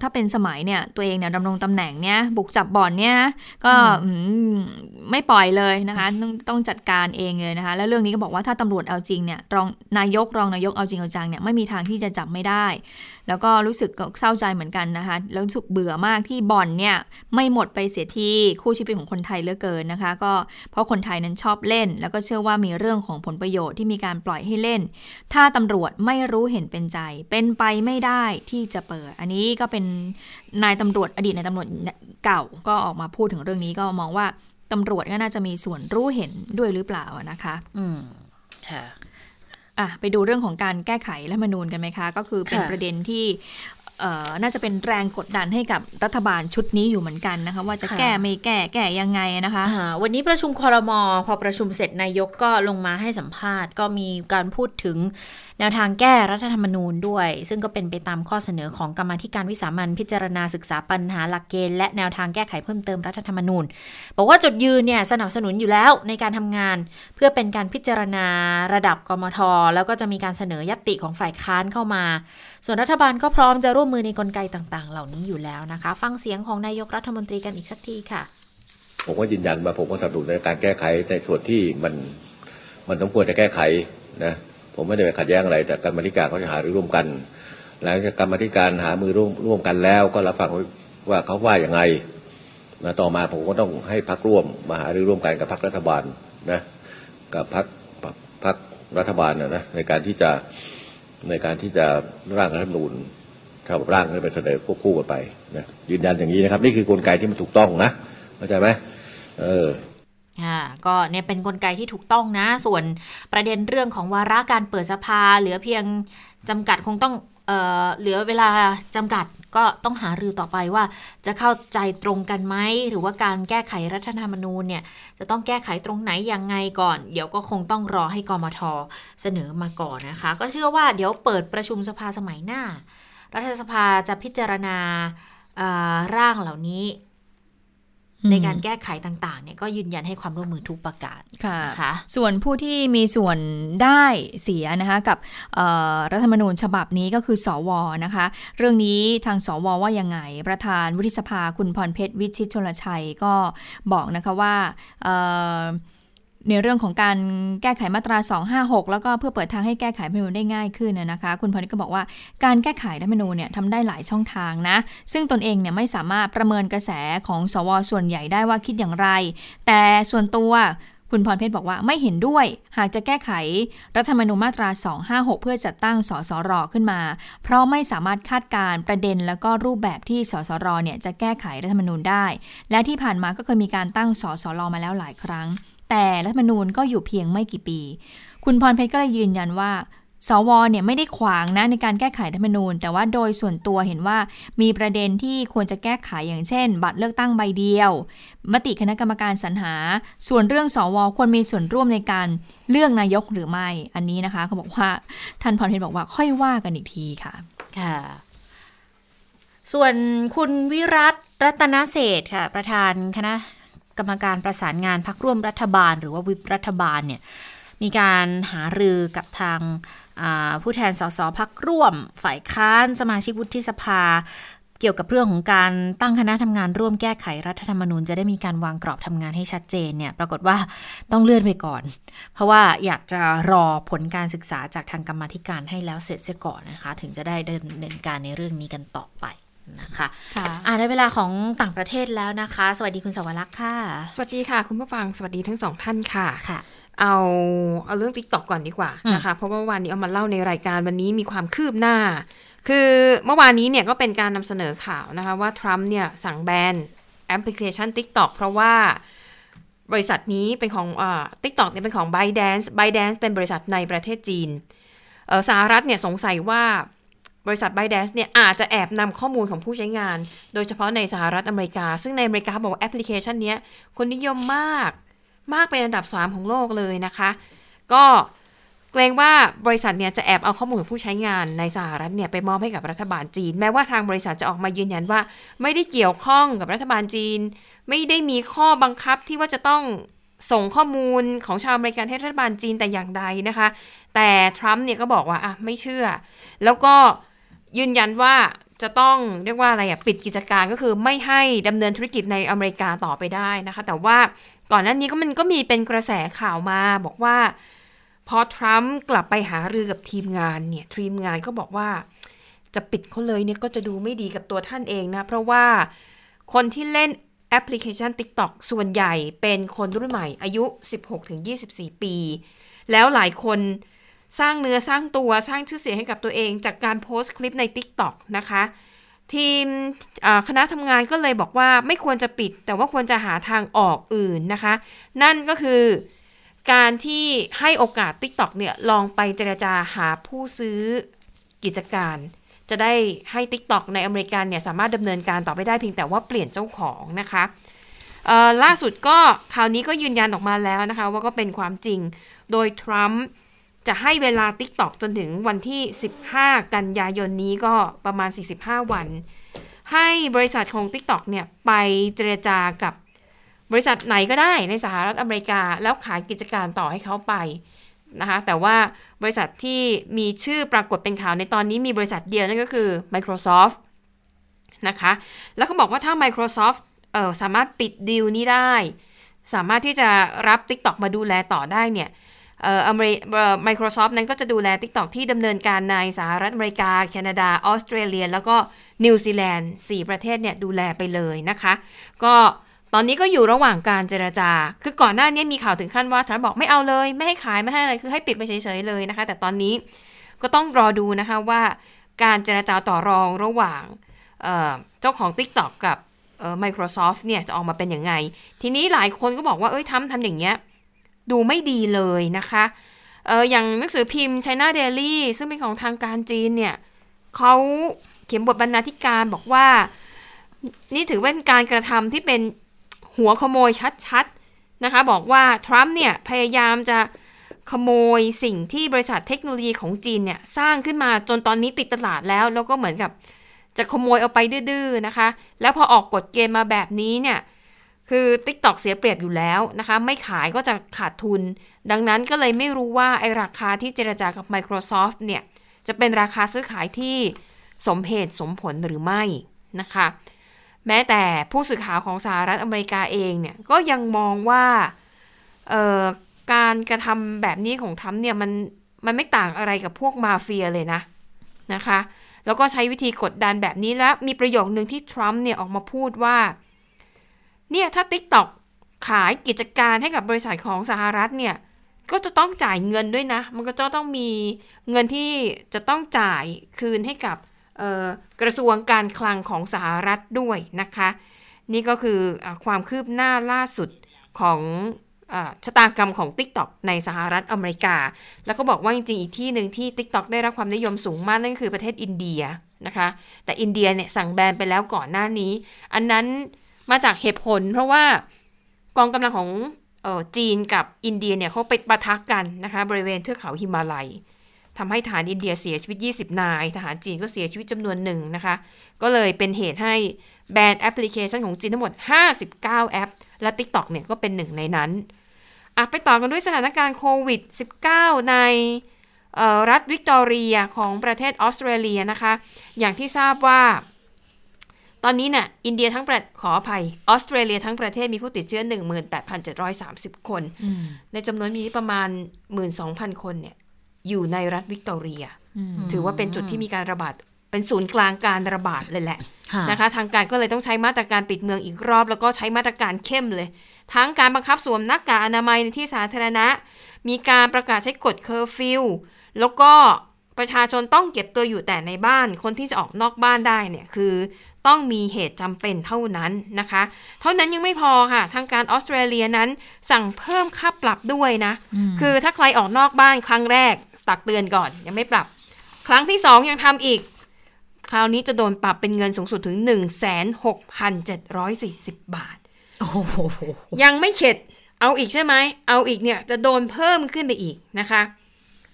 ถ้าเป็นสมัยเนี่ยตัวเองเนี่ยดำรงตำแหน่งเนี่ยบุกจับบ่อนเนี่ยก็ไม่ปล่อยเลยนะคะต้องต้องจัดการเองเลยนะคะ แล้วเรื่องนี้ก็บอกว่าถ้าตำรวจเอาจริงเนี่ยรองนายกรองนายกเอาจริงเอาจังเนี่ยไม่มีทางที่จะจับไม่ได้แล้วก็รู้สึกเศร้าใจเหมือนกันนะคะแล้วรู้สึกเบื่อมากที่บอนเนี่ยไม่หมดไปเสียที่คู่ชีวิตของคนไทยเหลือเกินนะคะ ก็เพราะคนไทยนั้นชอบเล่น แล้วก็เชื่อว่ามีเรื่องของผลประโยชน์ที่มีการปล่อยให้เล่น ถ้าตำรวจไม่รู้เห็นเป็นใจ เป็นไปไม่ได้ที่จะเปิด อันนี้ก็เป็นนายตำรวจอดีตนายตำรวจเก่าก็ออกมาพูดถึงเรื่องนี้ก็มองว่าตำรวจก็น่าจะมีส่วนรู้เห็นด้วยหรือเปล่านะคะ อืมค่ะ อะไปดูเรื่องของการแก้ไขรัฐมนูญกันไหมคะ ก็คือเป็นประเด็นที่ น่าจะเป็นแรงกดดันให้กับรัฐบาลชุดนี้อยู่เหมือนกันนะคะ ว่าจะแก้ไม่แก้แก้ยังไงนะคะวันนี้ประชุมคอรมอพอประชุมเสร็จนายกก็ลงมาให้สัมภาษณ์ ก็มีการพูดถึงแนวทางแก้รัฐธรรมนูญด้วย ซึ่งก็เป็นไปตามข้อเสนอของกรรมธิการวิสามันพิจารณาศึกษาปัญหาหลักเกณฑ์และแนวทางแก้ไขเพิ่มเติมรัฐธรรมนูญ บอกว่าจุดยืนเนี่ยสนับสนุนอยู่แล้วในการทำงาน เพื่อเป็นการพิจารณาระดับกมทแล้วก็จะมีการเสนอยติของฝ่ายค้านเข้ามา ส่วนรัฐบาลก็พร้อมจะร่วมมือในกลไกต่าง ๆ เหล่านี้อยู่แล้วนะคะ ฟังเสียงของนายกรัฐมนตรีกันอีกสักทีค่ะ ผมก็ยืนยันว่าผมก็สนับสนุนในการแก้ไขในส่วนที่มันมันต้องควรจะแก้ไขนะผมไม่ได้ไปขัดแย้งอะไร แต่กรรมธิการเขาจะหารือร่วมกัน หลังจากกรรมธิการหามือร่วมร่วมกันแล้ว ก็รับฟังว่าเขาว่าอย่างไงนะต่อมาผมก็ต้องให้พักร่วมมาหารือร่วมกันกับพักรัฐบาลนะกับพักพักรัฐบาลนะนะในการที่จะ ในการที่จะร่างรัฐธรรมนูญถ้าร่างให้ไปเสนอควบคู่กันไปนะยืนยันอย่างนี้นะครับ นี่คือกลไกที่มันถูกต้องนะเข้าใจไหมเออค่ะก็เนี่ยเป็นนกลไกที่ถูกต้องนะ ส่วนประเด็นเรื่องของวาระการเปิดสภาเหลือเพียงจำกัดคงต้อง เเหลือเวลาจำกัดก็ต้องหารือต่อไปว่าจะเข้าใจตรงกันไหม หรือว่าการแก้ไขรัฐธรรมนูญเนี่ยจะต้องแก้ไขตรงไหนยังไงก่อน เดี๋ยวก็คงต้องรอให้กมทเสนอมาก่อนนะคะ ก็เชื่อว่าเดี๋ยวเปิดประชุมสภาสมัยหน้า รัฐสภาจะพิจารณาร่างเหล่านี้ ในการแก้ไขต่างๆเนี่ยก็ยืนยันให้ความร่วมมือทุกประการค่ะคะส่วนผู้ที่มีส่วนได้เสียนะคะกับรัฐธรรมนูญฉบับนี้ก็คือ สวนะคะ เรื่องนี้ทางสวว่ายังไง ประธานวุฒิสภาคุณพรเพชรวิชิตชลชัยก็บอกนะคะว่า ในเรื่องของการแก้ไขมาตรา 256 แล้วก็เพื่อเปิดทางให้แก้ไขรัฐมนูญได้ง่ายขึ้นนะคะ คุณพนิก็บอกว่าการแก้ไขรัฐมนูญเนี่ยทำได้หลายช่องทางนะ ซึ่งตนเองเนี่ยไม่สามารถประเมินกระแสของสวส่วนใหญ่ได้ว่าคิดอย่างไร แต่ส่วนตัวคุณพรเพชรบอกว่าไม่เห็นด้วย หากจะแก้ไขรัฐธรรมนูญมาตรา 256 เพื่อจัดตั้งสสรขึ้นมา เพราะไม่สามารถคาดการประเด็นแล้วก็รูปแบบที่สสรเนี่ยจะแก้ไขรัฐธรรมนูญได้ และที่ผ่านมาก็เคยมีการตั้งสสรมาแล้วหลายครั้ง แต่รัฐมนูญก็อยู่เพียงไม่กี่ปี คุณพรเพชรก็เลยยืนยันว่าสวเนี่ยไม่ได้ขวางนะในการแก้ไขรัฐมนูญ แต่ว่าโดยส่วนตัวเห็นว่ามีประเด็นที่ควรจะแก้ไขอย่างเช่น บัตรเลือกตั้งใบเดียว มติคณะกรรมการสรรหา ส่วนเรื่องสวควรมีส่วนร่วมในการเลือกนายกหรือไม่อันนี้นะคะเขาบอกว่าท่านพรเพชรบอกว่าค่อยว่ากันอีกทีค่ะค่ะ ส่วนคุณวิรัตรัตนเศษค่ะ ประธานคณะ กรรมการประสานงานพักร่วมรัฐบาล หรือว่าวิปรัฐบาลเนี่ยมีการหารือกับทางผู้แทนสสพักร่วม ฝ่ายค้านสมาชิกวุฒิสภา เกี่ยวกับเรื่องของการตั้งคณะทำงานร่วมแก้ไขรัฐธรรมนูญจะได้มีการวางกรอบทำงานให้ชัดเจนเนี่ยปรากฏว่าต้องเลื่อนไปก่อน เพราะว่าอยากจะรอผลการศึกษาจากทางกรรมธิการให้แล้วเสร็จเสียก่อนนะคะ ถึงจะได้ดำเนินการในเรื่องนี้กันต่อไป นะคะอ่าได้เวลาของต่างประเทศแล้วนะคะ สวัสดีคุณสวรักษ์ค่ะ สวัสดีค่ะ คุณผู้ฟังสวัสดีทั้งสองท่านค่ะค่ะ เอาเอาเรื่องติ๊กต็อกก่อนดีกว่านะคะ เพราะว่าวันนี้เอามาเล่าในรายการวันนี้มีความคืบหน้า คือเมื่อวานนี้เนี่ยก็เป็นการนำเสนอข่าวนะคะว่าทรัมป์เนี่ยสั่งแบนแอปพลิเคชัน TikTok เพราะว่าบริษัทนี้เป็นของอ่า TikTok เนี่ยเป็นของ ByteDance ByteDance เป็นบริษัทในประเทศจีนสหรัฐเนี่ยสงสัยว่า บริษัท b y d a n c e เนี่ยอาจจะแอบนำข้อมูลของผู้ใช้งาน โดยเฉพาะในสหรัฐอเมริกา ซึ่งในอเมริกาบอกว่าแอปพลิเคชันนี้คนนิยมมาก มากเป็นอันดับ 3 ของโลกเลยนะคะ ก็เกรงว่าบริษัทเนี่ยจะแอบเอาข้อมูลของผู้ใช้งานในสหรัฐเนี่ยไปมอบให้กับรัฐบาลจีน แม้ว่าทางบริษัทจะออกมายืนยันว่า ไม่ได้เกี่ยวข้องกับรัฐบาลจีน ไม่ได้มีข้อบังคับที่ว่าจะต้องส่งข้อมูลของชาวอเมริกันให้รัฐบาลจีนแต่อย่างใดนะคะ แต่ทรัมป์เนี่ยก็บอกว่าอะไม่เชื่อ แล้วก็ ยืนยันว่าจะต้องเรียกว่าอะไรอะปิดกิจการก็คือไม่ให้ดำเนินธุรกิจในอเมริกาต่อไปได้นะคะ แต่ว่าก่อนหน้านี้ก็มันก็มีเป็นกระแสข่าวมาบอกว่า พอทรัมป์กลับไปหารือกับทีมงานเนี่ยทีมงานก็บอกว่าจะปิดเขาเลยเนี่ยก็จะดูไม่ดีกับตัวท่านเองนะ เพราะว่าคนที่เล่นแอปพลิเคชัน TikTok ส่วนใหญ่เป็นคนรุ่นใหม่อายุ 16-24 ปี แล้วหลายคน สร้างเนื้อสร้างตัวสร้างชื่อเสียงให้กับตัวเอง จากการโพสต์คลิปใน TikTok นะคะ ทีมคณะทำงานก็เลยบอกว่าไม่ควรจะปิด แต่ว่าควรจะหาทางออกอื่นนะคะ นั่นก็คือการที่ให้โอกาส TikTok เนี่ยลองไปเจรจาหาผู้ซื้อกิจการ จะได้ให้ TikTok ในอเมริกันเนี่ยสามารถดำเนินการต่อไปได้เพียงแต่ว่าเปลี่ยนเจ้าของนะคะล่าสุดก็คราวนี้ก็ยืนยันออกมาแล้วนะคะ ว่าก็เป็นความจริง โดยทรัมป์ จะให้เวลา TikTok จนถึงวันที่ 15 กันยายนนี้ก็ประมาณ 45 วัน ให้บริษัทของ TikTok เนี่ยไปเจรจากับบริษัทไหนก็ได้ในสหรัฐอเมริกา แล้วขายกิจการต่อให้เขาไปนะคะแต่ว่าบริษัทที่มีชื่อปรากฏเป็นข่าวในตอนนี้มีบริษัทเดียวนั่นก็คือ Microsoft นะคะแล้วเขาบอกว่าถ้า Microsoft เออสามารถปิดดีลนี้ได้ สามารถที่จะรับ TikTok มาดูแลต่อได้เนี่ย เอ่ออเมริเอ่อฟท์นั้นก็จะดูแล TikTok ที่ดำเนินการในสหรัฐอเมริกา แคนาดา ออสเตรเลีย แล้วก็นิวซีแลนด์ 4 ประเทศเนี่ยดูแลไปเลยนะคะ ก็ตอนนี้ก็อยู่ระหว่างการเจรจา คือก่อนหน้านี้มีข่าวถึงขั้นว่าทรัมป์บอกไม่เอาเลย ไม่ให้ขายไม่ให้อะไร คือให้ปิดไปเฉยๆเลยนะคะ แต่ตอนนี้ก็ต้องรอดูนะคะว่าการเจรจาต่อรองระหว่างเจ้าของ TikTok กับ Microsoft เนี่ยจะออกมาเป็นยังไง ทีนี้หลายคนก็บอกว่า เอ้ยทำทำอย่างเงี้ย ดูไม่ดีเลยนะคะเอออย่างหนังสือพิมพ์ China Daily ซึ่งเป็นของทางการจีนเนี่ยเขาเขียนบทบรรณาธิการบอกว่า นี่ถือเป็นการกระทำที่เป็นหัวขโมยชัดๆนะคะ บอกว่า ทรัมป์เนี่ยพยายามจะขโมยสิ่งที่บริษัทเทคโนโลยีของจีนเนี่ย สร้างขึ้นมาจนตอนนี้ติดตลาดแล้ว แล้วก็เหมือนกับจะขโมยเอาไปดื้อๆนะคะ แล้วพอออกกฎเกณฑ์มาแบบนี้เนี่ย คือ TikTok เสียเปรียบอยู่แล้วนะคะ ไม่ขายก็จะขาดทุน ดังนั้นก็เลยไม่รู้ว่าไอราคาที่เจรจากับ Microsoft เนี่ย จะเป็นราคาซื้อขายที่สมเหตุสมผลหรือไม่นะคะ แม้แต่ผู้สื่อข่าวของสหรัฐอเมริกาเองเนี่ย ก็ยังมองว่าการกระทำแบบนี้ของทรัมป์เนี่ยมันมันไม่ต่างอะไรกับพวกมาเฟียเลยนะนะคะ แล้วก็ใช้วิธีกดดันแบบนี้แล้วมีประโยคนึงที่ทรัมป์เนี่ยออกมาพูดว่า เนี่ยถ้า TikTok ขายกิจการให้กับบริษัทของสหรัฐเนี่ยก็จะต้องจ่ายเงินด้วยนะ มันก็จะต้องมีเงินที่จะต้องจ่ายคืนให้กับกระทรวงการคลังของสหรัฐด้วยนะคะ นี่ก็คืออความคืบหน้าล่าสุดของชะตากรรมของ TikTok ในสหรัฐอเมริกา แล้วก็บอกว่าจริงๆ อีกที่หนึ่งที่ TikTok ได้รับความนิยมสูงมากนั่นคือประเทศอินเดียนะคะ แต่อินเดียเนี่ยสั่งแบนไปแล้วก่อนหน้านี้ อันนั้น มาจากเหตุผล เพราะว่ากองกำลังของออจีนกับอินเดียเนี่ยเขาไปปะทะกกันนะคะ บริเวณเทือกเขาหิมาลัยทำให้ฐานอินเดียเสียชีวิต 20 นาย ทหารจีนก็เสียชีวิตจำนวนหนึ่งนะคะ ก็เลยเป็นเหตุให้แบนแอปพลิเคชันของจีนทั้งหมด 59 แอป และ TikTok เนี่ยก็เป็นหนึ่งในนั้นอะไปต่อกันด้วยสถานการณ์โควิด -19 ในรัฐวิกตอเรียของประเทศออสเตรเลียนะคะ อย่างที่ทราบว่า ตอนนี้เนี่ยอินเดียทั้งประขออภัยออสเตรเลียทั้งประเทศมีผู้ติดเชื้อ 18,730 คน ในจำนวนมีประมาณ 12,000 คนเนี่ยอยู่ในรัฐวิกตอเรีย ถือว่าเป็นจุดที่มีการระบาด เป็นศูนย์กลางการระบาดเลยแหละนะคะทางการก็เลยต้องใช้มาตรการปิดเมืองอีกรอบ แล้วก็ใช้มาตรการเข้มเลย ทั้งการบังคับสวมหน้ากากอนามัยในที่สาธารณะ มีการประกาศใช้กฎเคอร์ฟิวแล้วก็ประชาชนต้องเก็บตัวอยู่แต่ในบ้าน คนที่จะออกนอกบ้านได้เนี่ยคือ ต้องมีเหตุจำเป็นเท่านั้นนะคะ เท่านั้นยังไม่พอค่ะ ทางการออสเตรเลียนั้นสั่งเพิ่มค่าปรับด้วยนะ คือถ้าใครออกนอกบ้านครั้งแรกตักเตือนก่อนยังไม่ปรับ ครั้งที่สองยังทำอีก คราวนี้จะโดนปรับเป็นเงินสูงสุดถึง 16,740 บาท ยังไม่เข็ดเอาอีกใช่ไหม เอาอีกเนี่ยจะโดนเพิ่มขึ้นไปอีกนะคะ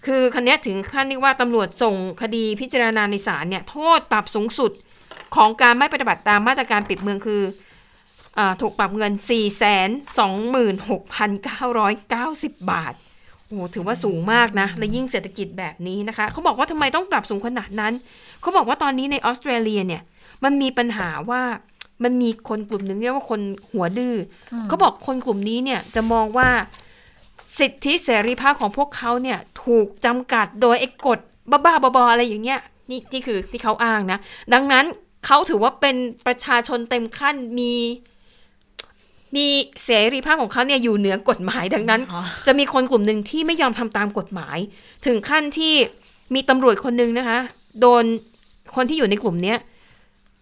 คือคันนี้ถึงขั้นที่ว่าตำรวจส่งคดีพิจารณาในศาลเนี่ยโทษปรับสูงสุด ของการไม่ปฏิบัติตามมาตรการปิดเมืองคือถูกปรับเงิน 426,990 บาท โอ้ถือว่าสูงมากนะ และยิ่งเศรษฐกิจแบบนี้นะคะ เขาบอกว่าทำไมต้องปรับสูงขนาดนั้น เขาบอกว่าตอนนี้ในออสเตรเลียเนี่ย มันมีปัญหาว่ามันมีคนกลุ่มหนึ่งเรียกว่าคนหัวดื้ออเขาบอกคนกลุ่มนี้เนี่ยจะมองว่าสิทธิเสรีภาพของพวกเขาเนี่ยถูกจำกัดโดยไอ้กฎบ้าๆบอๆอะไรอย่างเงี้ยนี่นี่คือที่เขาอ้างนะ ดังนั้น เขาถือว่าเป็นประชาชนเต็มขั้นมีมีเสรีภาพของเขาเนี่ยอยู่เหนือกฎหมายดังนั้น จะมีคนกลุ่มหนึ่งที่ไม่ยอมทำตามกฎหมาย ถึงขั้นที่มีตำรวจคนหนึ่งนะคะ โดนคนที่อยู่ในกลุ่มเนี้ย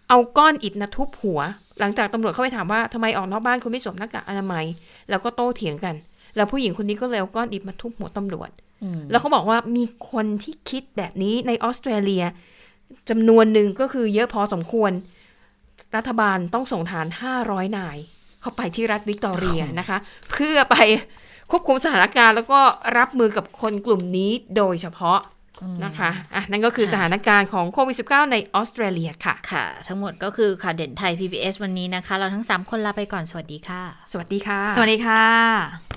เอาก้อนอิฐนะทุบหัว หลังจากตำรวจเข้าไปถามว่าทำไมออกนอกบ้านคุณไม่สวมหน้ากากอนามัย แล้วก็โต้เถียงกัน แล้วผู้หญิงคนนี้ก็เลยเอาก้อนอิฐมาทุบหัวตำรวจแล้วเขาบอกว่ามีคนที่คิดแบบนี้ในออสเตรเลีย จำนวนหนึ่งก็คือเยอะพอสมควร รัฐบาลต้องส่งฐาน 500 นาย เข้าไปที่รัฐวิกตอเรียนะคะ เพื่อไปควบคุมสถานการณ์ แล้วก็รับมือกับคนกลุ่มนี้โดยเฉพาะนะคะอะนั่นก็คือสถานการณ์ของโควิด -19 ในออสเตรเลียค่ะ ค่ะ ทั้งหมดก็คือข่าวเด่นไทย PBS วันนี้นะคะ เราทั้ง 3 คนลาไปก่อน สวัสดีค่ะ สวัสดีค่ะ สวัสดีค่ะ